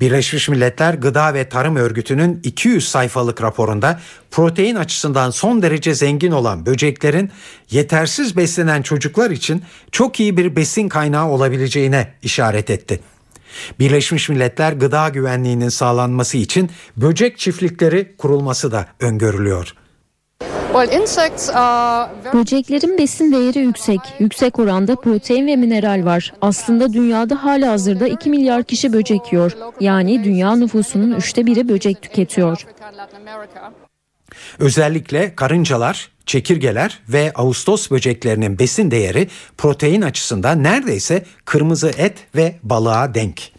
Birleşmiş Milletler Gıda ve Tarım Örgütü'nün 200 sayfalık raporunda protein açısından son derece zengin olan böceklerin yetersiz beslenen çocuklar için çok iyi bir besin kaynağı olabileceğine işaret etti. Birleşmiş Milletler gıda güvenliğinin sağlanması için böcek çiftlikleri kurulması da öngörülüyor. Böceklerin besin değeri yüksek. Yüksek oranda protein ve mineral var. Aslında dünyada hala hazırda 2 milyar kişi böcek yiyor. Yani dünya nüfusunun üçte biri böcek tüketiyor. Özellikle karıncalar, çekirgeler ve Ağustos böceklerinin besin değeri protein açısından neredeyse kırmızı et ve balığa denk.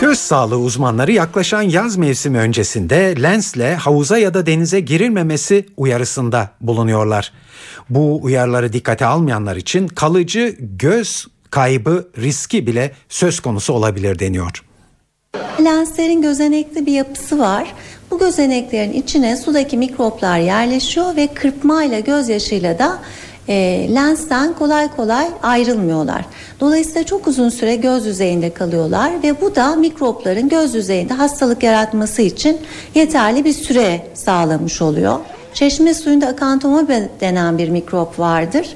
Göz sağlığı uzmanları yaklaşan yaz mevsimi öncesinde lensle havuza ya da denize girilmemesi uyarısında bulunuyorlar. Bu uyarıları dikkate almayanlar için kalıcı göz kaybı riski bile söz konusu olabilir deniyor. Lenslerin gözenekli bir yapısı var. Bu gözeneklerin içine sudaki mikroplar yerleşiyor ve kırpmayla gözyaşıyla da e, lensten kolay kolay ayrılmıyorlar. Dolayısıyla çok uzun süre göz yüzeyinde kalıyorlar ve bu da mikropların göz yüzeyinde hastalık yaratması için yeterli bir süre sağlamış oluyor. Çeşme suyunda akantoma denen bir mikrop vardır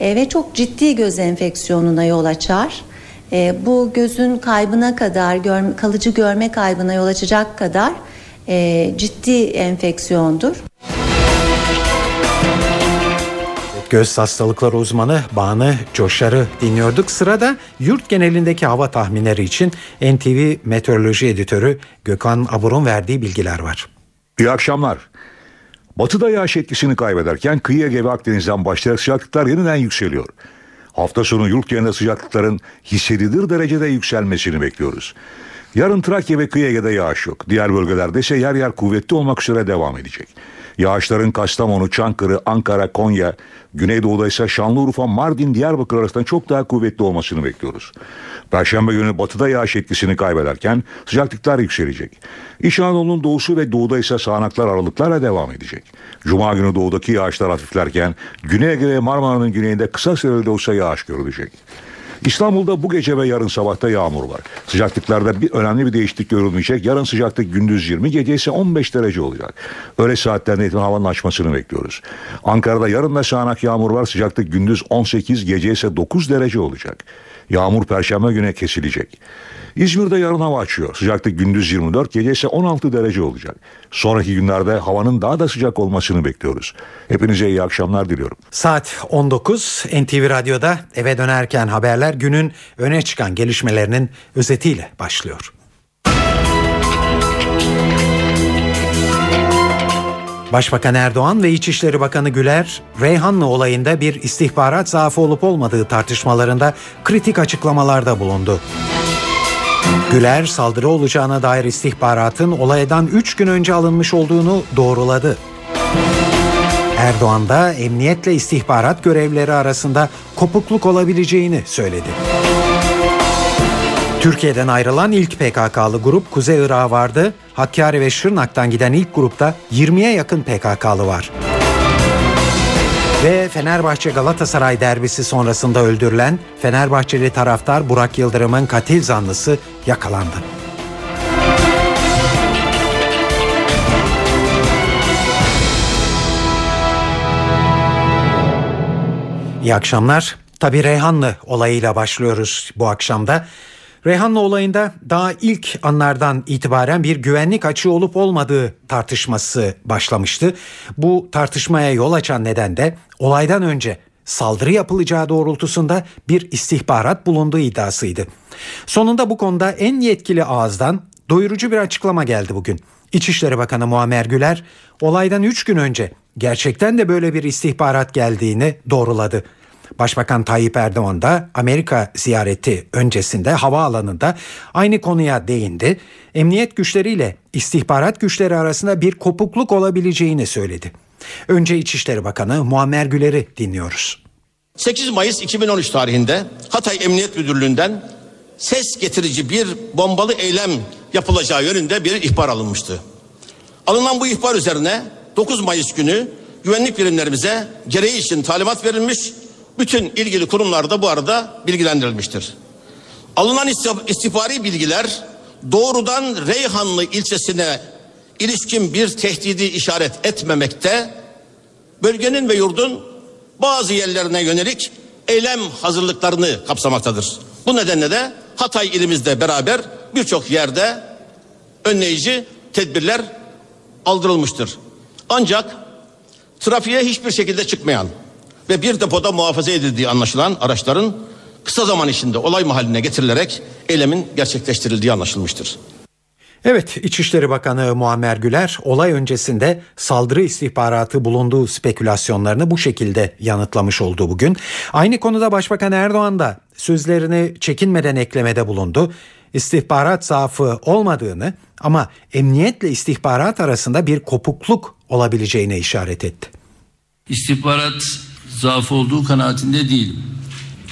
e, ve çok ciddi göz enfeksiyonuna yol açar. E, bu gözün kaybına kadar, gör, kalıcı görme kaybına yol açacak kadar e, ciddi enfeksiyondur. Göz hastalıkları uzmanı Banu Coşar'ı dinliyorduk. Sırada yurt genelindeki hava tahminleri için NTV Meteoroloji Editörü Gökhan Abur'un verdiği bilgiler var. İyi akşamlar. Batıda yağış etkisini kaybederken kıyı Ege ve Akdeniz'den başlayarak sıcaklıklar yeniden yükseliyor. Hafta sonu yurt genelinde sıcaklıkların hissedilir derecede yükselmesini bekliyoruz. Yarın Trakya ve kıyı Ege'de yağış yok. Diğer bölgelerde ise yer yer kuvvetli olmak üzere devam edecek. Yağışların Kastamonu, Çankırı, Ankara, Konya, Güneydoğu'da ise Şanlıurfa, Mardin, Diyarbakır arasında çok daha kuvvetli olmasını bekliyoruz. Perşembe günü batıda yağış etkisini kaybederken sıcaklıklar yükselecek. İç Anadolu'nun doğusu ve doğuda ise sağanaklar aralıklarla devam edecek. Cuma günü doğudaki yağışlar hafiflerken Güney Ege ve Marmara'nın güneyinde kısa süreli olsa yağış görülecek. İstanbul'da bu gece ve yarın sabahta yağmur var. Sıcaklıklarda bir önemli bir değişiklik görülmeyecek. Yarın sıcaklık gündüz 20, gece ise 15 derece olacak. Öğle saatlerinde itibaren havanın açmasını bekliyoruz. Ankara'da yarın da sağanak yağmur var. Sıcaklık gündüz 18, gece ise 9 derece olacak. Yağmur perşembe güne kesilecek. İzmir'de yarın hava açıyor. Sıcaklık gündüz 24, gece ise 16 derece olacak. Sonraki günlerde havanın daha da sıcak olmasını bekliyoruz. Hepinize iyi akşamlar diliyorum. Saat 19 NTV Radyo'da eve dönerken haberler günün öne çıkan gelişmelerinin özetiyle başlıyor. Başbakan Erdoğan ve İçişleri Bakanı Güler, Reyhanlı olayında bir istihbarat zaafı olup olmadığı tartışmalarında kritik açıklamalarda bulundu. Güler saldırı olacağına dair istihbaratın olaydan 3 gün önce alınmış olduğunu doğruladı. Erdoğan da emniyetle istihbarat görevleri arasında kopukluk olabileceğini söyledi. Türkiye'den ayrılan ilk PKK'lı grup Kuzey Irak'a vardı. Hakkari ve Şırnak'tan giden ilk grupta 20'ye yakın PKK'lı var. Ve Fenerbahçe Galatasaray derbisi sonrasında öldürülen Fenerbahçeli taraftar Burak Yıldırım'ın katil zanlısı yakalandı. İyi akşamlar. Tabi Reyhanlı olayıyla başlıyoruz bu akşamda. Reyhanlı olayında daha ilk anlardan itibaren bir güvenlik açığı olup olmadığı tartışması başlamıştı. Bu tartışmaya yol açan neden de olaydan önce saldırı yapılacağı doğrultusunda bir istihbarat bulunduğu iddiasıydı. Sonunda bu konuda en yetkili ağızdan doyurucu bir açıklama geldi bugün. İçişleri Bakanı Muammer Güler olaydan 3 gün önce gerçekten de böyle bir istihbarat geldiğini doğruladı. Başbakan Tayyip Erdoğan da Amerika ziyareti öncesinde havaalanında aynı konuya değindi. Emniyet güçleriyle istihbarat güçleri arasında bir kopukluk olabileceğini söyledi. Önce İçişleri Bakanı Muammer Güler'i dinliyoruz. 8 Mayıs 2013 tarihinde Hatay Emniyet Müdürlüğü'nden ses getirici bir bombalı eylem yapılacağı yönünde bir ihbar alınmıştı. Alınan bu ihbar üzerine 9 Mayıs günü güvenlik birimlerimize gereği için talimat verilmiş, bütün ilgili kurumlar da bu arada bilgilendirilmiştir. Alınan istihbari bilgiler doğrudan Reyhanlı ilçesine ilişkin bir tehdidi işaret etmemekte, bölgenin ve yurdun bazı yerlerine yönelik eylem hazırlıklarını kapsamaktadır. Bu nedenle de Hatay ilimizde beraber birçok yerde önleyici tedbirler aldırılmıştır. Ancak trafiğe hiçbir şekilde çıkmayan ve bir depoda muhafaza edildiği anlaşılan araçların kısa zaman içinde olay mahalline getirilerek eylemin gerçekleştirildiği anlaşılmıştır. Evet İçişleri Bakanı Muammer Güler olay öncesinde saldırı istihbaratı bulunduğu spekülasyonlarını bu şekilde yanıtlamış oldu bugün. Aynı konuda Başbakan Erdoğan da sözlerini çekinmeden eklemede bulundu. İstihbarat zaafı olmadığını ama emniyetle istihbarat arasında bir kopukluk olabileceğine işaret etti. İstihbarat zaafı olduğu kanaatinde değilim.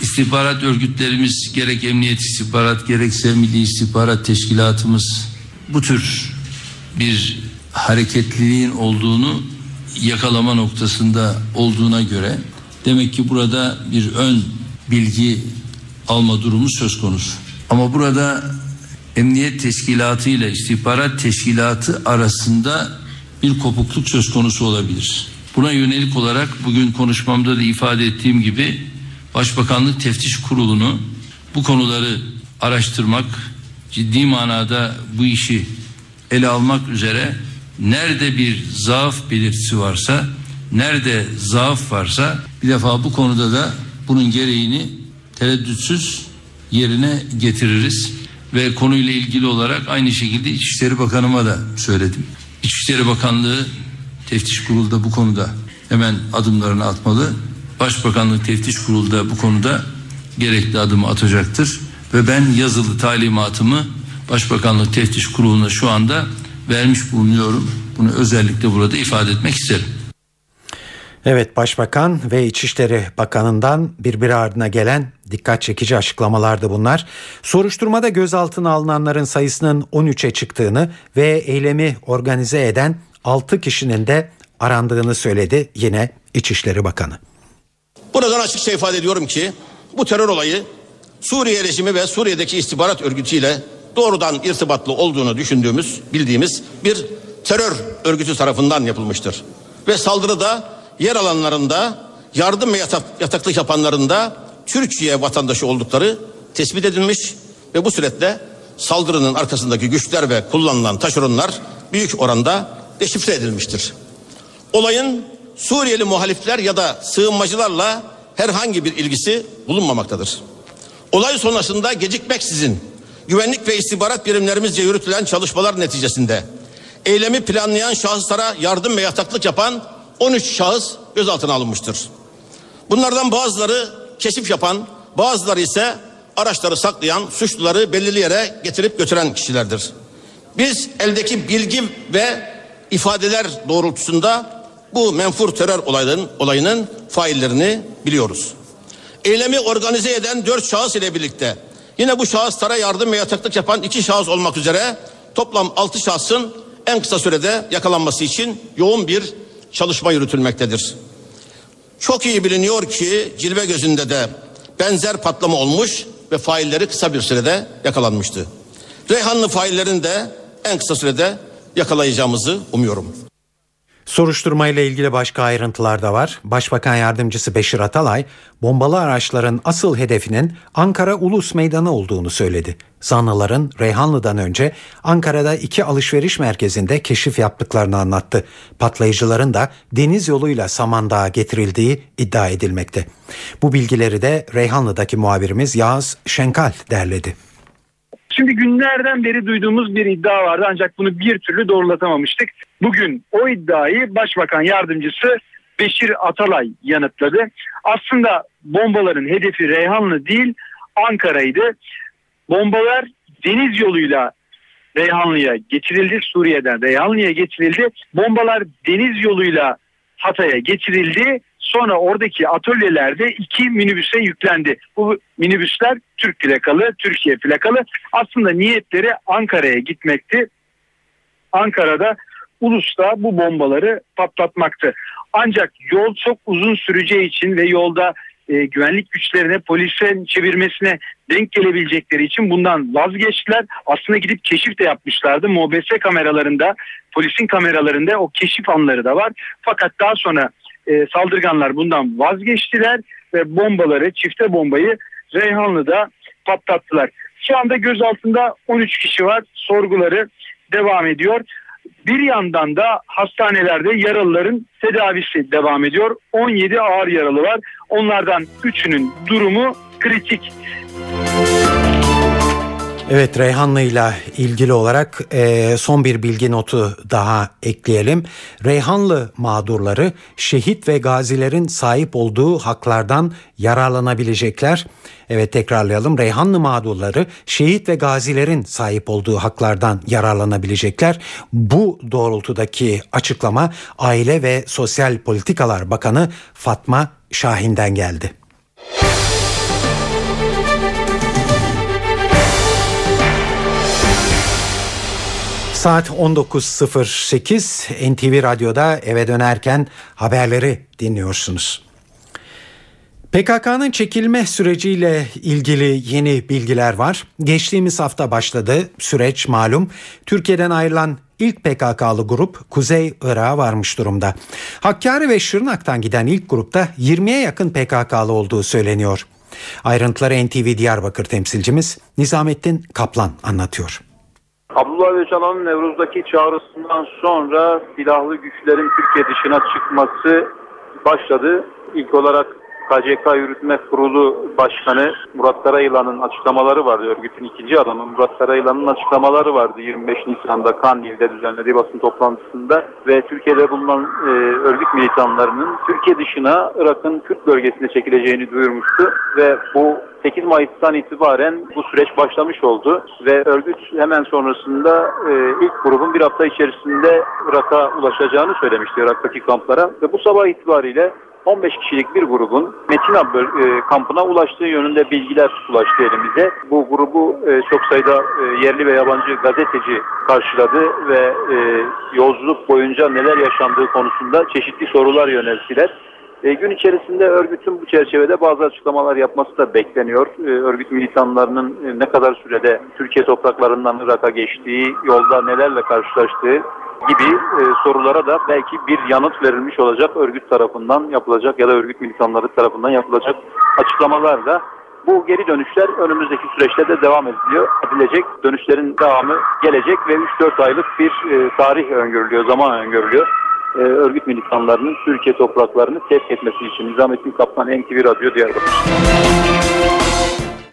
İstihbarat örgütlerimiz gerek emniyet istihbarat gerekse milli istihbarat teşkilatımız bu tür bir hareketliliğin olduğunu yakalama noktasında olduğuna göre demek ki burada bir ön bilgi alma durumu söz konusu. Ama burada emniyet teşkilatı ile istihbarat teşkilatı arasında bir kopukluk söz konusu olabilir. Buna yönelik olarak bugün konuşmamda da ifade ettiğim gibi Başbakanlık Teftiş Kurulu'nu bu konuları araştırmak, ciddi manada bu işi ele almak üzere nerede bir zaaf belirtisi varsa, nerede zaaf varsa bir defa bu konuda da bunun gereğini tereddütsüz yerine getiririz ve konuyla ilgili olarak aynı şekilde İçişleri Bakanıma da söyledim. İçişleri Bakanlığı teftiş kurulu da bu konuda hemen adımlarını atmalı. Başbakanlık teftiş kurulu da bu konuda gerekli adımı atacaktır ve ben yazılı talimatımı Başbakanlık Teftiş Kurulu'na şu anda vermiş bulunuyorum. Bunu özellikle burada ifade etmek isterim. Evet Başbakan ve İçişleri Bakanı'ndan birbiri ardına gelen dikkat çekici açıklamalardı bunlar. Soruşturmada gözaltına alınanların sayısının 13'e çıktığını ve eylemi organize eden 6 kişinin de arandığını söyledi yine İçişleri Bakanı. Buradan açıkça ifade ediyorum ki bu terör olayı Suriye rejimi ve Suriye'deki istihbarat örgütüyle doğrudan irtibatlı olduğunu düşündüğümüz, bildiğimiz bir terör örgütü tarafından yapılmıştır. Ve saldırıda yer alanlarında yardım ve yatak, yataklık yapanlarında Türkiye vatandaşı oldukları tespit edilmiş ve bu süreçte saldırının arkasındaki güçler ve kullanılan taşeronlar büyük oranda deşifre edilmiştir. Olayın Suriyeli muhalifler ya da sığınmacılarla herhangi bir ilgisi bulunmamaktadır. Olay sonrasında gecikmeksizin güvenlik ve istihbarat birimlerimizce yürütülen çalışmalar neticesinde eylemi planlayan şahıslara yardım ve yataklık yapan 13 şahıs gözaltına alınmıştır. Bunlardan bazıları keşif yapan, bazıları ise araçları saklayan, suçluları belirli yere getirip götüren kişilerdir. Biz eldeki bilgi ve ifadeler doğrultusunda bu menfur terör olayının, olayının faillerini biliyoruz. Eylemi organize eden dört şahıs ile birlikte yine bu şahıslara yardım ve yataklık yapan iki şahıs olmak üzere toplam altı şahsın en kısa sürede yakalanması için yoğun bir çalışma yürütülmektedir. Çok iyi biliniyor ki cilve gözünde de benzer patlama olmuş ve failleri kısa bir sürede yakalanmıştı. Reyhanlı faillerin de en kısa sürede yakalayacağımızı umuyorum. Soruşturma ile ilgili başka ayrıntılar da var. Başbakan Yardımcısı Beşir Atalay, bombalı araçların asıl hedefinin Ankara Ulus Meydanı olduğunu söyledi. Zanlıların Reyhanlı'dan önce Ankara'da iki alışveriş merkezinde keşif yaptıklarını anlattı. Patlayıcıların da deniz yoluyla Samandağ'a getirildiği iddia edilmekte. Bu bilgileri de Reyhanlı'daki muhabirimiz Yağız Şenkal derledi. Şimdi günlerden beri duyduğumuz bir iddia vardı ancak bunu bir türlü doğrulatamamıştık. Bugün o iddiayı Başbakan Yardımcısı Beşir Atalay yanıtladı. Aslında bombaların hedefi Reyhanlı değil Ankara'ydı. Bombalar deniz yoluyla Reyhanlı'ya getirildi. Suriye'den Reyhanlı'ya getirildi. Bombalar deniz yoluyla Hatay'a getirildi. Sonra oradaki atölyelerde iki minibüse yüklendi. Bu minibüsler Türk plakalı, Türkiye plakalı. Aslında niyetleri Ankara'ya gitmekti. Ankara'da Ulus'ta bu bombaları patlatmaktı. Ancak yol çok uzun süreceği için ve yolda e, güvenlik güçlerine polise çevirmesine denk gelebilecekleri için bundan vazgeçtiler. Aslında gidip keşif de yapmışlardı. MOBS kameralarında, polisin kameralarında o keşif anları da var. Fakat daha sonra e, saldırganlar bundan vazgeçtiler ve bombaları, çifte bombayı Reyhanlı'da patlattılar. Şu anda gözaltında 13 kişi var. Sorguları devam ediyor. Bir yandan da hastanelerde yaralıların tedavisi devam ediyor. 17 ağır yaralı var. Onlardan 3'ünün durumu kritik. Evet Reyhanlı ile ilgili olarak e, son bir bilgi notu daha ekleyelim. Reyhanlı mağdurları şehit ve gazilerin sahip olduğu haklardan yararlanabilecekler. Evet tekrarlayalım. Reyhanlı mağdurları şehit ve gazilerin sahip olduğu haklardan yararlanabilecekler. Bu doğrultudaki açıklama Aile ve Sosyal Politikalar Bakanı Fatma Şahin'den geldi. Saat 19.08 NTV Radyo'da eve dönerken haberleri dinliyorsunuz. PKK'nın çekilme süreciyle ilgili yeni bilgiler var. Geçtiğimiz hafta başladı süreç malum. Türkiye'den ayrılan ilk PKK'lı grup Kuzey Irak'a varmış durumda. Hakkari ve Şırnak'tan giden ilk grupta 20'ye yakın PKK'lı olduğu söyleniyor. Ayrıntıları NTV Diyarbakır temsilcimiz Nizamettin Kaplan anlatıyor. Abdullah Öcalan'ın Nevruz'daki çağrısından sonra silahlı güçlerin Türkiye dışına çıkması başladı. İlk olarak KCK Yürütme Kurulu Başkanı Murat Karayılan'ın açıklamaları vardı. Örgütün ikinci adamı Murat Karayılan'ın açıklamaları vardı 25 Nisan'da Kandil'de düzenlediği basın toplantısında ve Türkiye'de bulunan e, örgüt militanlarının Türkiye dışına Irak'ın Kürt bölgesine çekileceğini duyurmuştu ve bu 8 Mayıs'tan itibaren bu süreç başlamış oldu ve örgüt hemen sonrasında e, ilk grubun bir hafta içerisinde Irak'a ulaşacağını söylemişti Irak'taki kamplara ve bu sabah itibariyle 15 kişilik bir grubun Metina e, kampına ulaştığı yönünde bilgiler ulaştı elimize. Bu grubu e, çok sayıda e, yerli ve yabancı gazeteci karşıladı ve yolculuk boyunca neler yaşandığı konusunda çeşitli sorular yönelttiler. Gün içerisinde örgütün bu çerçevede bazı açıklamalar yapması da bekleniyor. örgüt militanlarının ne kadar sürede Türkiye topraklarından Irak'a geçtiği, yolda nelerle karşılaştığı gibi e, sorulara da belki bir yanıt verilmiş olacak örgüt tarafından yapılacak ya da örgüt militanları tarafından yapılacak açıklamalarla bu geri dönüşler önümüzdeki süreçte de devam ediliyor, edilecek. Dönüşlerin devamı gelecek ve 3-4 aylık bir e, tarih öngörülüyor, zaman öngörülüyor. E, örgüt militanlarının Türkiye topraklarını terk etmesi için Nizamettin Kaplan NTV Radyo Diyarbakır.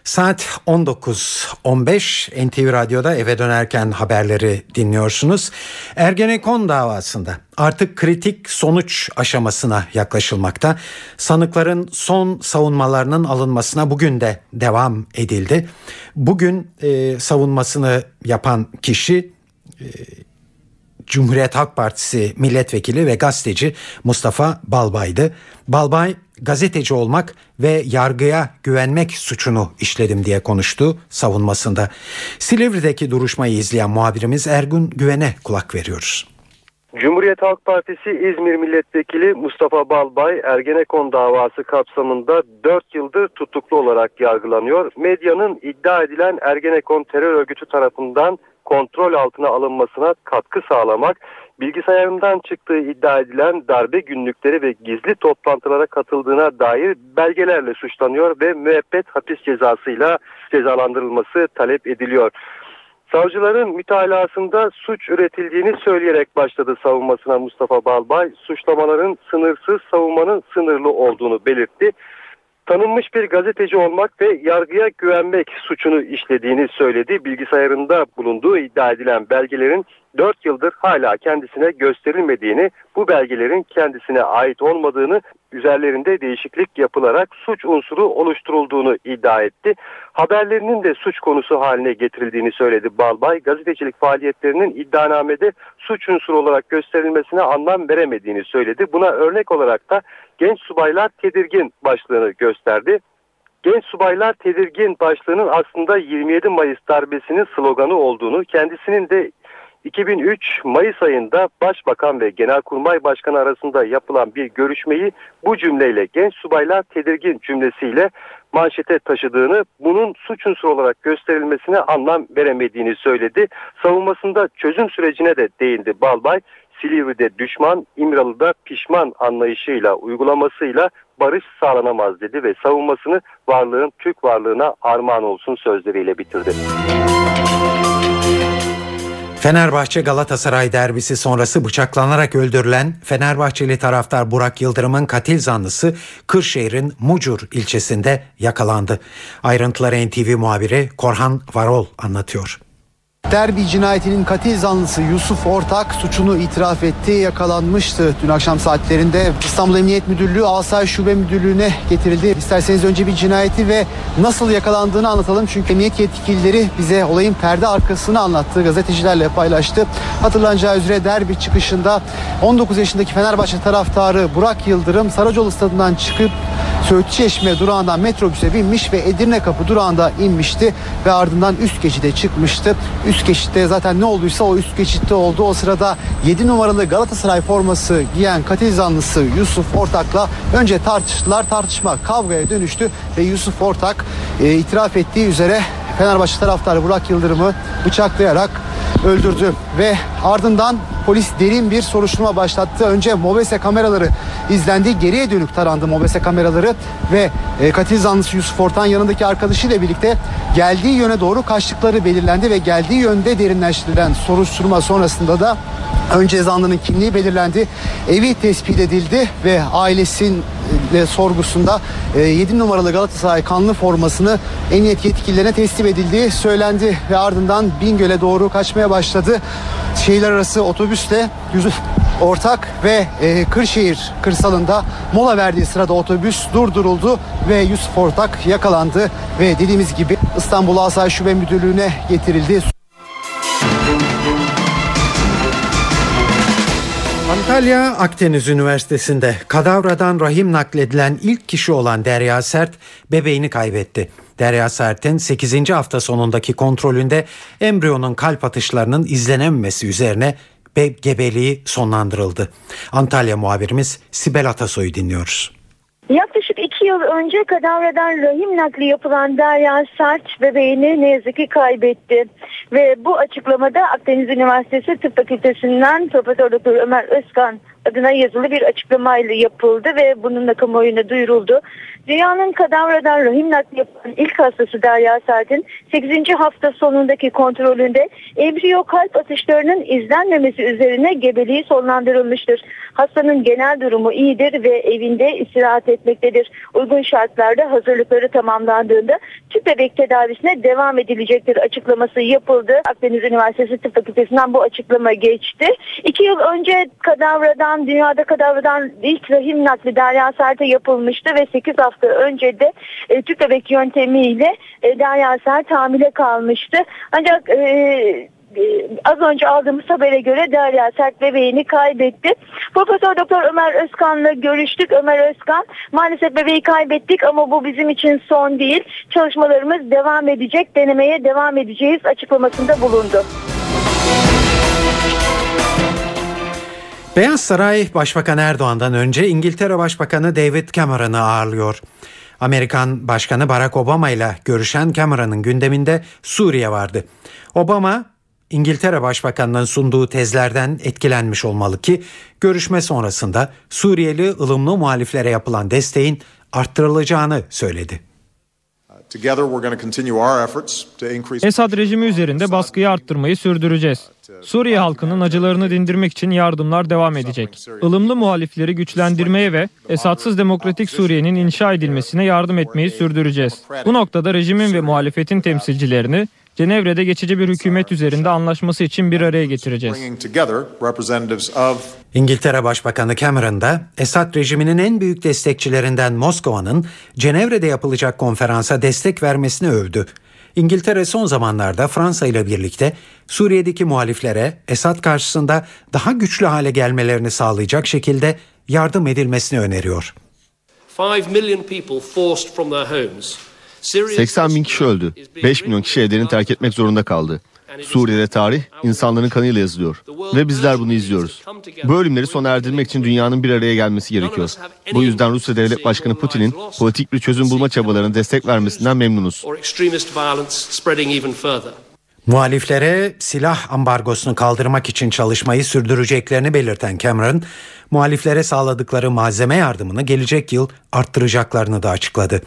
Saat 19.15 NTV Radyo'da eve dönerken haberleri dinliyorsunuz. Ergenekon davasında artık kritik sonuç aşamasına yaklaşılmakta. Sanıkların son savunmalarının alınmasına bugün de devam edildi. Bugün e, savunmasını yapan kişi e, Cumhuriyet Halk Partisi milletvekili ve gazeteci Mustafa Balbay'dı. Balbay gazeteci olmak ve yargıya güvenmek suçunu işledim diye konuştu savunmasında. Silivri'deki duruşmayı izleyen muhabirimiz Ergun Güven'e kulak veriyoruz. Cumhuriyet Halk Partisi İzmir Milletvekili Mustafa Balbay Ergenekon davası kapsamında 4 yıldır tutuklu olarak yargılanıyor. Medyanın iddia edilen Ergenekon terör örgütü tarafından kontrol altına alınmasına katkı sağlamak, bilgisayarından çıktığı iddia edilen darbe günlükleri ve gizli toplantılara katıldığına dair belgelerle suçlanıyor ve müebbet hapis cezasıyla cezalandırılması talep ediliyor. Savcıların mütalasında suç üretildiğini söyleyerek başladı savunmasına Mustafa Balbay. Suçlamaların sınırsız savunmanın sınırlı olduğunu belirtti tanınmış bir gazeteci olmak ve yargıya güvenmek suçunu işlediğini söyledi. Bilgisayarında bulunduğu iddia edilen belgelerin 4 yıldır hala kendisine gösterilmediğini, bu belgelerin kendisine ait olmadığını, üzerlerinde değişiklik yapılarak suç unsuru oluşturulduğunu iddia etti. Haberlerinin de suç konusu haline getirildiğini söyledi Balbay. Gazetecilik faaliyetlerinin iddianamede suç unsuru olarak gösterilmesine anlam veremediğini söyledi. Buna örnek olarak da genç subaylar tedirgin başlığını gösterdi. Genç subaylar tedirgin başlığının aslında 27 Mayıs darbesinin sloganı olduğunu, kendisinin de 2003 Mayıs ayında Başbakan ve Genelkurmay Başkanı arasında yapılan bir görüşmeyi bu cümleyle genç subaylar tedirgin cümlesiyle manşete taşıdığını, bunun suç unsuru olarak gösterilmesine anlam veremediğini söyledi. Savunmasında çözüm sürecine de değindi Balbay. Silivri'de düşman, İmralı'da pişman anlayışıyla, uygulamasıyla barış sağlanamaz dedi ve savunmasını varlığın Türk varlığına armağan olsun sözleriyle bitirdi. Fenerbahçe Galatasaray derbisi sonrası bıçaklanarak öldürülen Fenerbahçeli taraftar Burak Yıldırım'ın katil zanlısı Kırşehir'in Mucur ilçesinde yakalandı. Ayrıntıları NTV muhabiri Korhan Varol anlatıyor. Derbi cinayetinin katil zanlısı Yusuf Ortak suçunu itiraf etti, yakalanmıştı. Dün akşam saatlerinde İstanbul Emniyet Müdürlüğü Asay Şube Müdürlüğü'ne getirildi. İsterseniz önce bir cinayeti ve nasıl yakalandığını anlatalım. Çünkü emniyet yetkilileri bize olayın perde arkasını anlattı. Gazetecilerle paylaştı. Hatırlanacağı üzere derbi çıkışında 19 yaşındaki Fenerbahçe taraftarı Burak Yıldırım Saracoğlu stadından çıkıp Söğütçü Çeşme durağından metrobüse binmiş ve Edirne Kapı durağında inmişti ve ardından üst geçide çıkmıştı. Geçitte zaten ne olduysa o üst geçitte oldu. O sırada 7 numaralı Galatasaray forması giyen katil zanlısı Yusuf Ortak'la önce tartıştılar. Tartışma kavgaya dönüştü ve Yusuf Ortak e, itiraf ettiği üzere Fenerbahçe taraftarı Burak Yıldırım'ı bıçaklayarak öldürdü ve ardından polis derin bir soruşturma başlattı. Önce Mobese kameraları izlendi. Geriye dönük tarandı Mobese kameraları ve e, katil zanlısı Yusuf Ortan yanındaki arkadaşıyla birlikte geldiği yöne doğru kaçtıkları belirlendi ve geldiği yönde derinleştirilen soruşturma sonrasında da Önce zanlının kimliği belirlendi. Evi tespit edildi ve ailesinin e, sorgusunda 7 e, numaralı Galatasaray kanlı formasını emniyet yetkililerine teslim edildiği söylendi ve ardından Bingöl'e doğru kaçmaya başladı. Şehirler arası otobüsle Yusuf Ortak ve e, Kırşehir kırsalında mola verdiği sırada otobüs durduruldu ve Yusuf Ortak yakalandı ve dediğimiz gibi İstanbul Asayiş Şube Müdürlüğü'ne getirildi. Antalya Akdeniz Üniversitesi'nde kadavradan rahim nakledilen ilk kişi olan Derya Sert bebeğini kaybetti. Derya Sert'in 8. hafta sonundaki kontrolünde embriyonun kalp atışlarının izlenememesi üzerine gebeliği sonlandırıldı. Antalya muhabirimiz Sibel Atasoy'u dinliyoruz. Yaklaşık iki yıl önce kadavradan rahim nakli yapılan Derya Sert bebeğini ne yazık ki kaybetti. Ve bu açıklamada Akdeniz Üniversitesi Tıp Fakültesinden Profesör Doktor Ömer Özkan adına yazılı bir açıklamayla yapıldı ve bununla kamuoyuna duyuruldu. Dünyanın kadavradan rahim nakli yapan ilk hastası Derya Sert'in 8. hafta sonundaki kontrolünde embriyo kalp atışlarının izlenmemesi üzerine gebeliği sonlandırılmıştır. Hastanın genel durumu iyidir ve evinde istirahat etmektedir. Uygun şartlarda hazırlıkları tamamlandığında tüp bebek tedavisine devam edilecektir açıklaması yapıldı. Akdeniz Üniversitesi Tıp Fakültesinden bu açıklama geçti. İki yıl önce kadavradan, dünyada kadavradan ilk rahim nakli Derya Sert'e yapılmıştı ve 8 hafta önce de e, tüp bebek yöntemiyle e, Derya Sert hamile kalmıştı. Ancak e, ee, az önce aldığımız habere göre Derya Sert bebeğini kaybetti. Profesör Doktor Ömer Özkan'la görüştük. Ömer Özkan maalesef bebeği kaybettik ama bu bizim için son değil. Çalışmalarımız devam edecek, denemeye devam edeceğiz açıklamasında bulundu. Beyaz Saray Başbakan Erdoğan'dan önce İngiltere Başbakanı David Cameron'ı ağırlıyor. Amerikan Başkanı Barack Obama ile görüşen Cameron'ın gündeminde Suriye vardı. Obama İngiltere Başbakanı'nın sunduğu tezlerden etkilenmiş olmalı ki görüşme sonrasında Suriyeli ılımlı muhaliflere yapılan desteğin arttırılacağını söyledi. Esad rejimi üzerinde baskıyı arttırmayı sürdüreceğiz. Suriye halkının acılarını dindirmek için yardımlar devam edecek. Ilımlı muhalifleri güçlendirmeye ve Esadsız Demokratik Suriye'nin inşa edilmesine yardım etmeyi sürdüreceğiz. Bu noktada rejimin ve muhalefetin temsilcilerini Cenevre'de geçici bir hükümet üzerinde anlaşması için bir araya getireceğiz. İngiltere Başbakanı Cameron da Esad rejiminin en büyük destekçilerinden Moskova'nın Cenevre'de yapılacak konferansa destek vermesini övdü. İngiltere son zamanlarda Fransa ile birlikte Suriye'deki muhaliflere Esad karşısında daha güçlü hale gelmelerini sağlayacak şekilde yardım edilmesini öneriyor. 80 bin kişi öldü. 5 milyon kişi evlerini terk etmek zorunda kaldı. Suriye'de tarih insanların kanıyla yazılıyor ve bizler bunu izliyoruz. Bu ölümleri sona erdirmek için dünyanın bir araya gelmesi gerekiyor. Bu yüzden Rusya Devlet Başkanı Putin'in politik bir çözüm bulma çabalarına destek vermesinden memnunuz. Muhaliflere silah ambargosunu kaldırmak için çalışmayı sürdüreceklerini belirten Cameron, muhaliflere sağladıkları malzeme yardımını gelecek yıl arttıracaklarını da açıkladı.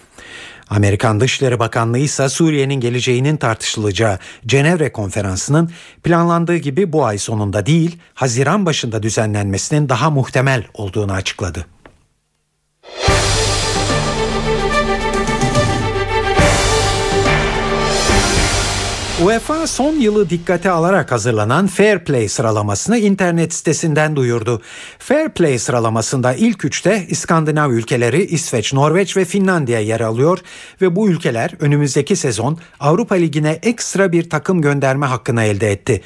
Amerikan Dışişleri Bakanlığı ise Suriye'nin geleceğinin tartışılacağı Cenevre konferansının planlandığı gibi bu ay sonunda değil, Haziran başında düzenlenmesinin daha muhtemel olduğunu açıkladı. UEFA son yılı dikkate alarak hazırlanan Fair Play sıralamasını internet sitesinden duyurdu. Fair Play sıralamasında ilk üçte İskandinav ülkeleri İsveç, Norveç ve Finlandiya yer alıyor ve bu ülkeler önümüzdeki sezon Avrupa Ligi'ne ekstra bir takım gönderme hakkını elde etti.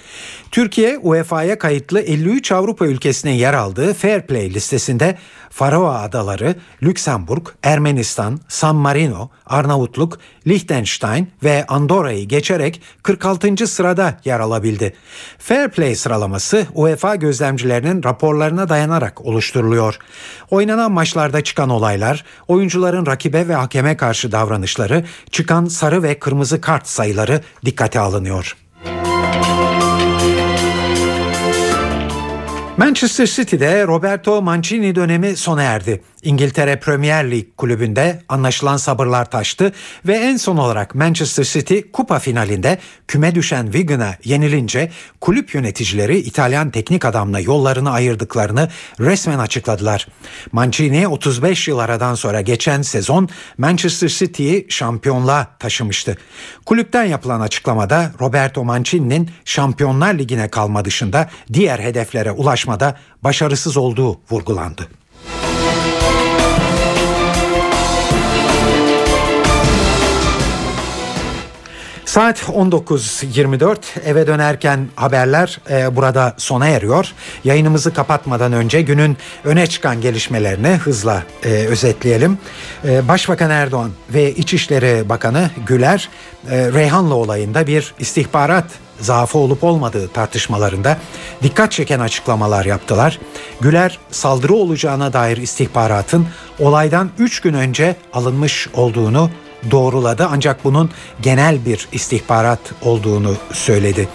Türkiye UEFA'ya kayıtlı 53 Avrupa ülkesinin yer aldığı Fair Play listesinde Faroe Adaları, Lüksemburg, Ermenistan, San Marino, Arnavutluk, Liechtenstein ve Andorra'yı geçerek 46. sırada yer alabildi. Fair Play sıralaması UEFA gözlemcilerinin raporlarına dayanarak oluşturuluyor. Oynanan maçlarda çıkan olaylar, oyuncuların rakibe ve hakeme karşı davranışları, çıkan sarı ve kırmızı kart sayıları dikkate alınıyor. Manchester City'de Roberto Mancini dönemi sona erdi. İngiltere Premier Lig kulübünde anlaşılan sabırlar taştı ve en son olarak Manchester City kupa finalinde küme düşen Wigan'a yenilince kulüp yöneticileri İtalyan teknik adamla yollarını ayırdıklarını resmen açıkladılar. Mancini 35 yıl aradan sonra geçen sezon Manchester City'yi şampiyonluğa taşımıştı. Kulüpten yapılan açıklamada Roberto Mancini'nin Şampiyonlar Ligi'ne kalma dışında diğer hedeflere ulaşmada başarısız olduğu vurgulandı. Saat 19.24 eve dönerken haberler e, burada sona eriyor. Yayınımızı kapatmadan önce günün öne çıkan gelişmelerini hızla e, özetleyelim. E, Başbakan Erdoğan ve İçişleri Bakanı Güler e, Reyhanlı olayında bir istihbarat zaafı olup olmadığı tartışmalarında dikkat çeken açıklamalar yaptılar. Güler saldırı olacağına dair istihbaratın olaydan 3 gün önce alınmış olduğunu doğruladı ancak bunun genel bir istihbarat olduğunu söyledi.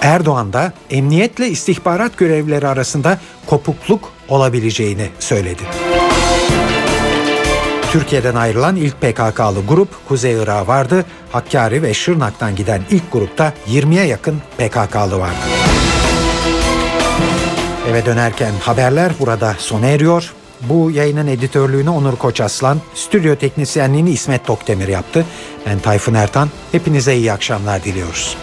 Erdoğan da emniyetle istihbarat görevlileri arasında kopukluk olabileceğini söyledi. Türkiye'den ayrılan ilk PKK'lı grup Kuzey Irak'a vardı. Hakkari ve Şırnak'tan giden ilk grupta 20'ye yakın PKK'lı vardı. Eve dönerken haberler burada sona eriyor. Bu yayının editörlüğünü Onur Koçaslan, stüdyo teknisyenliğini İsmet Tokdemir yaptı. Ben Tayfun Ertan. Hepinize iyi akşamlar diliyoruz.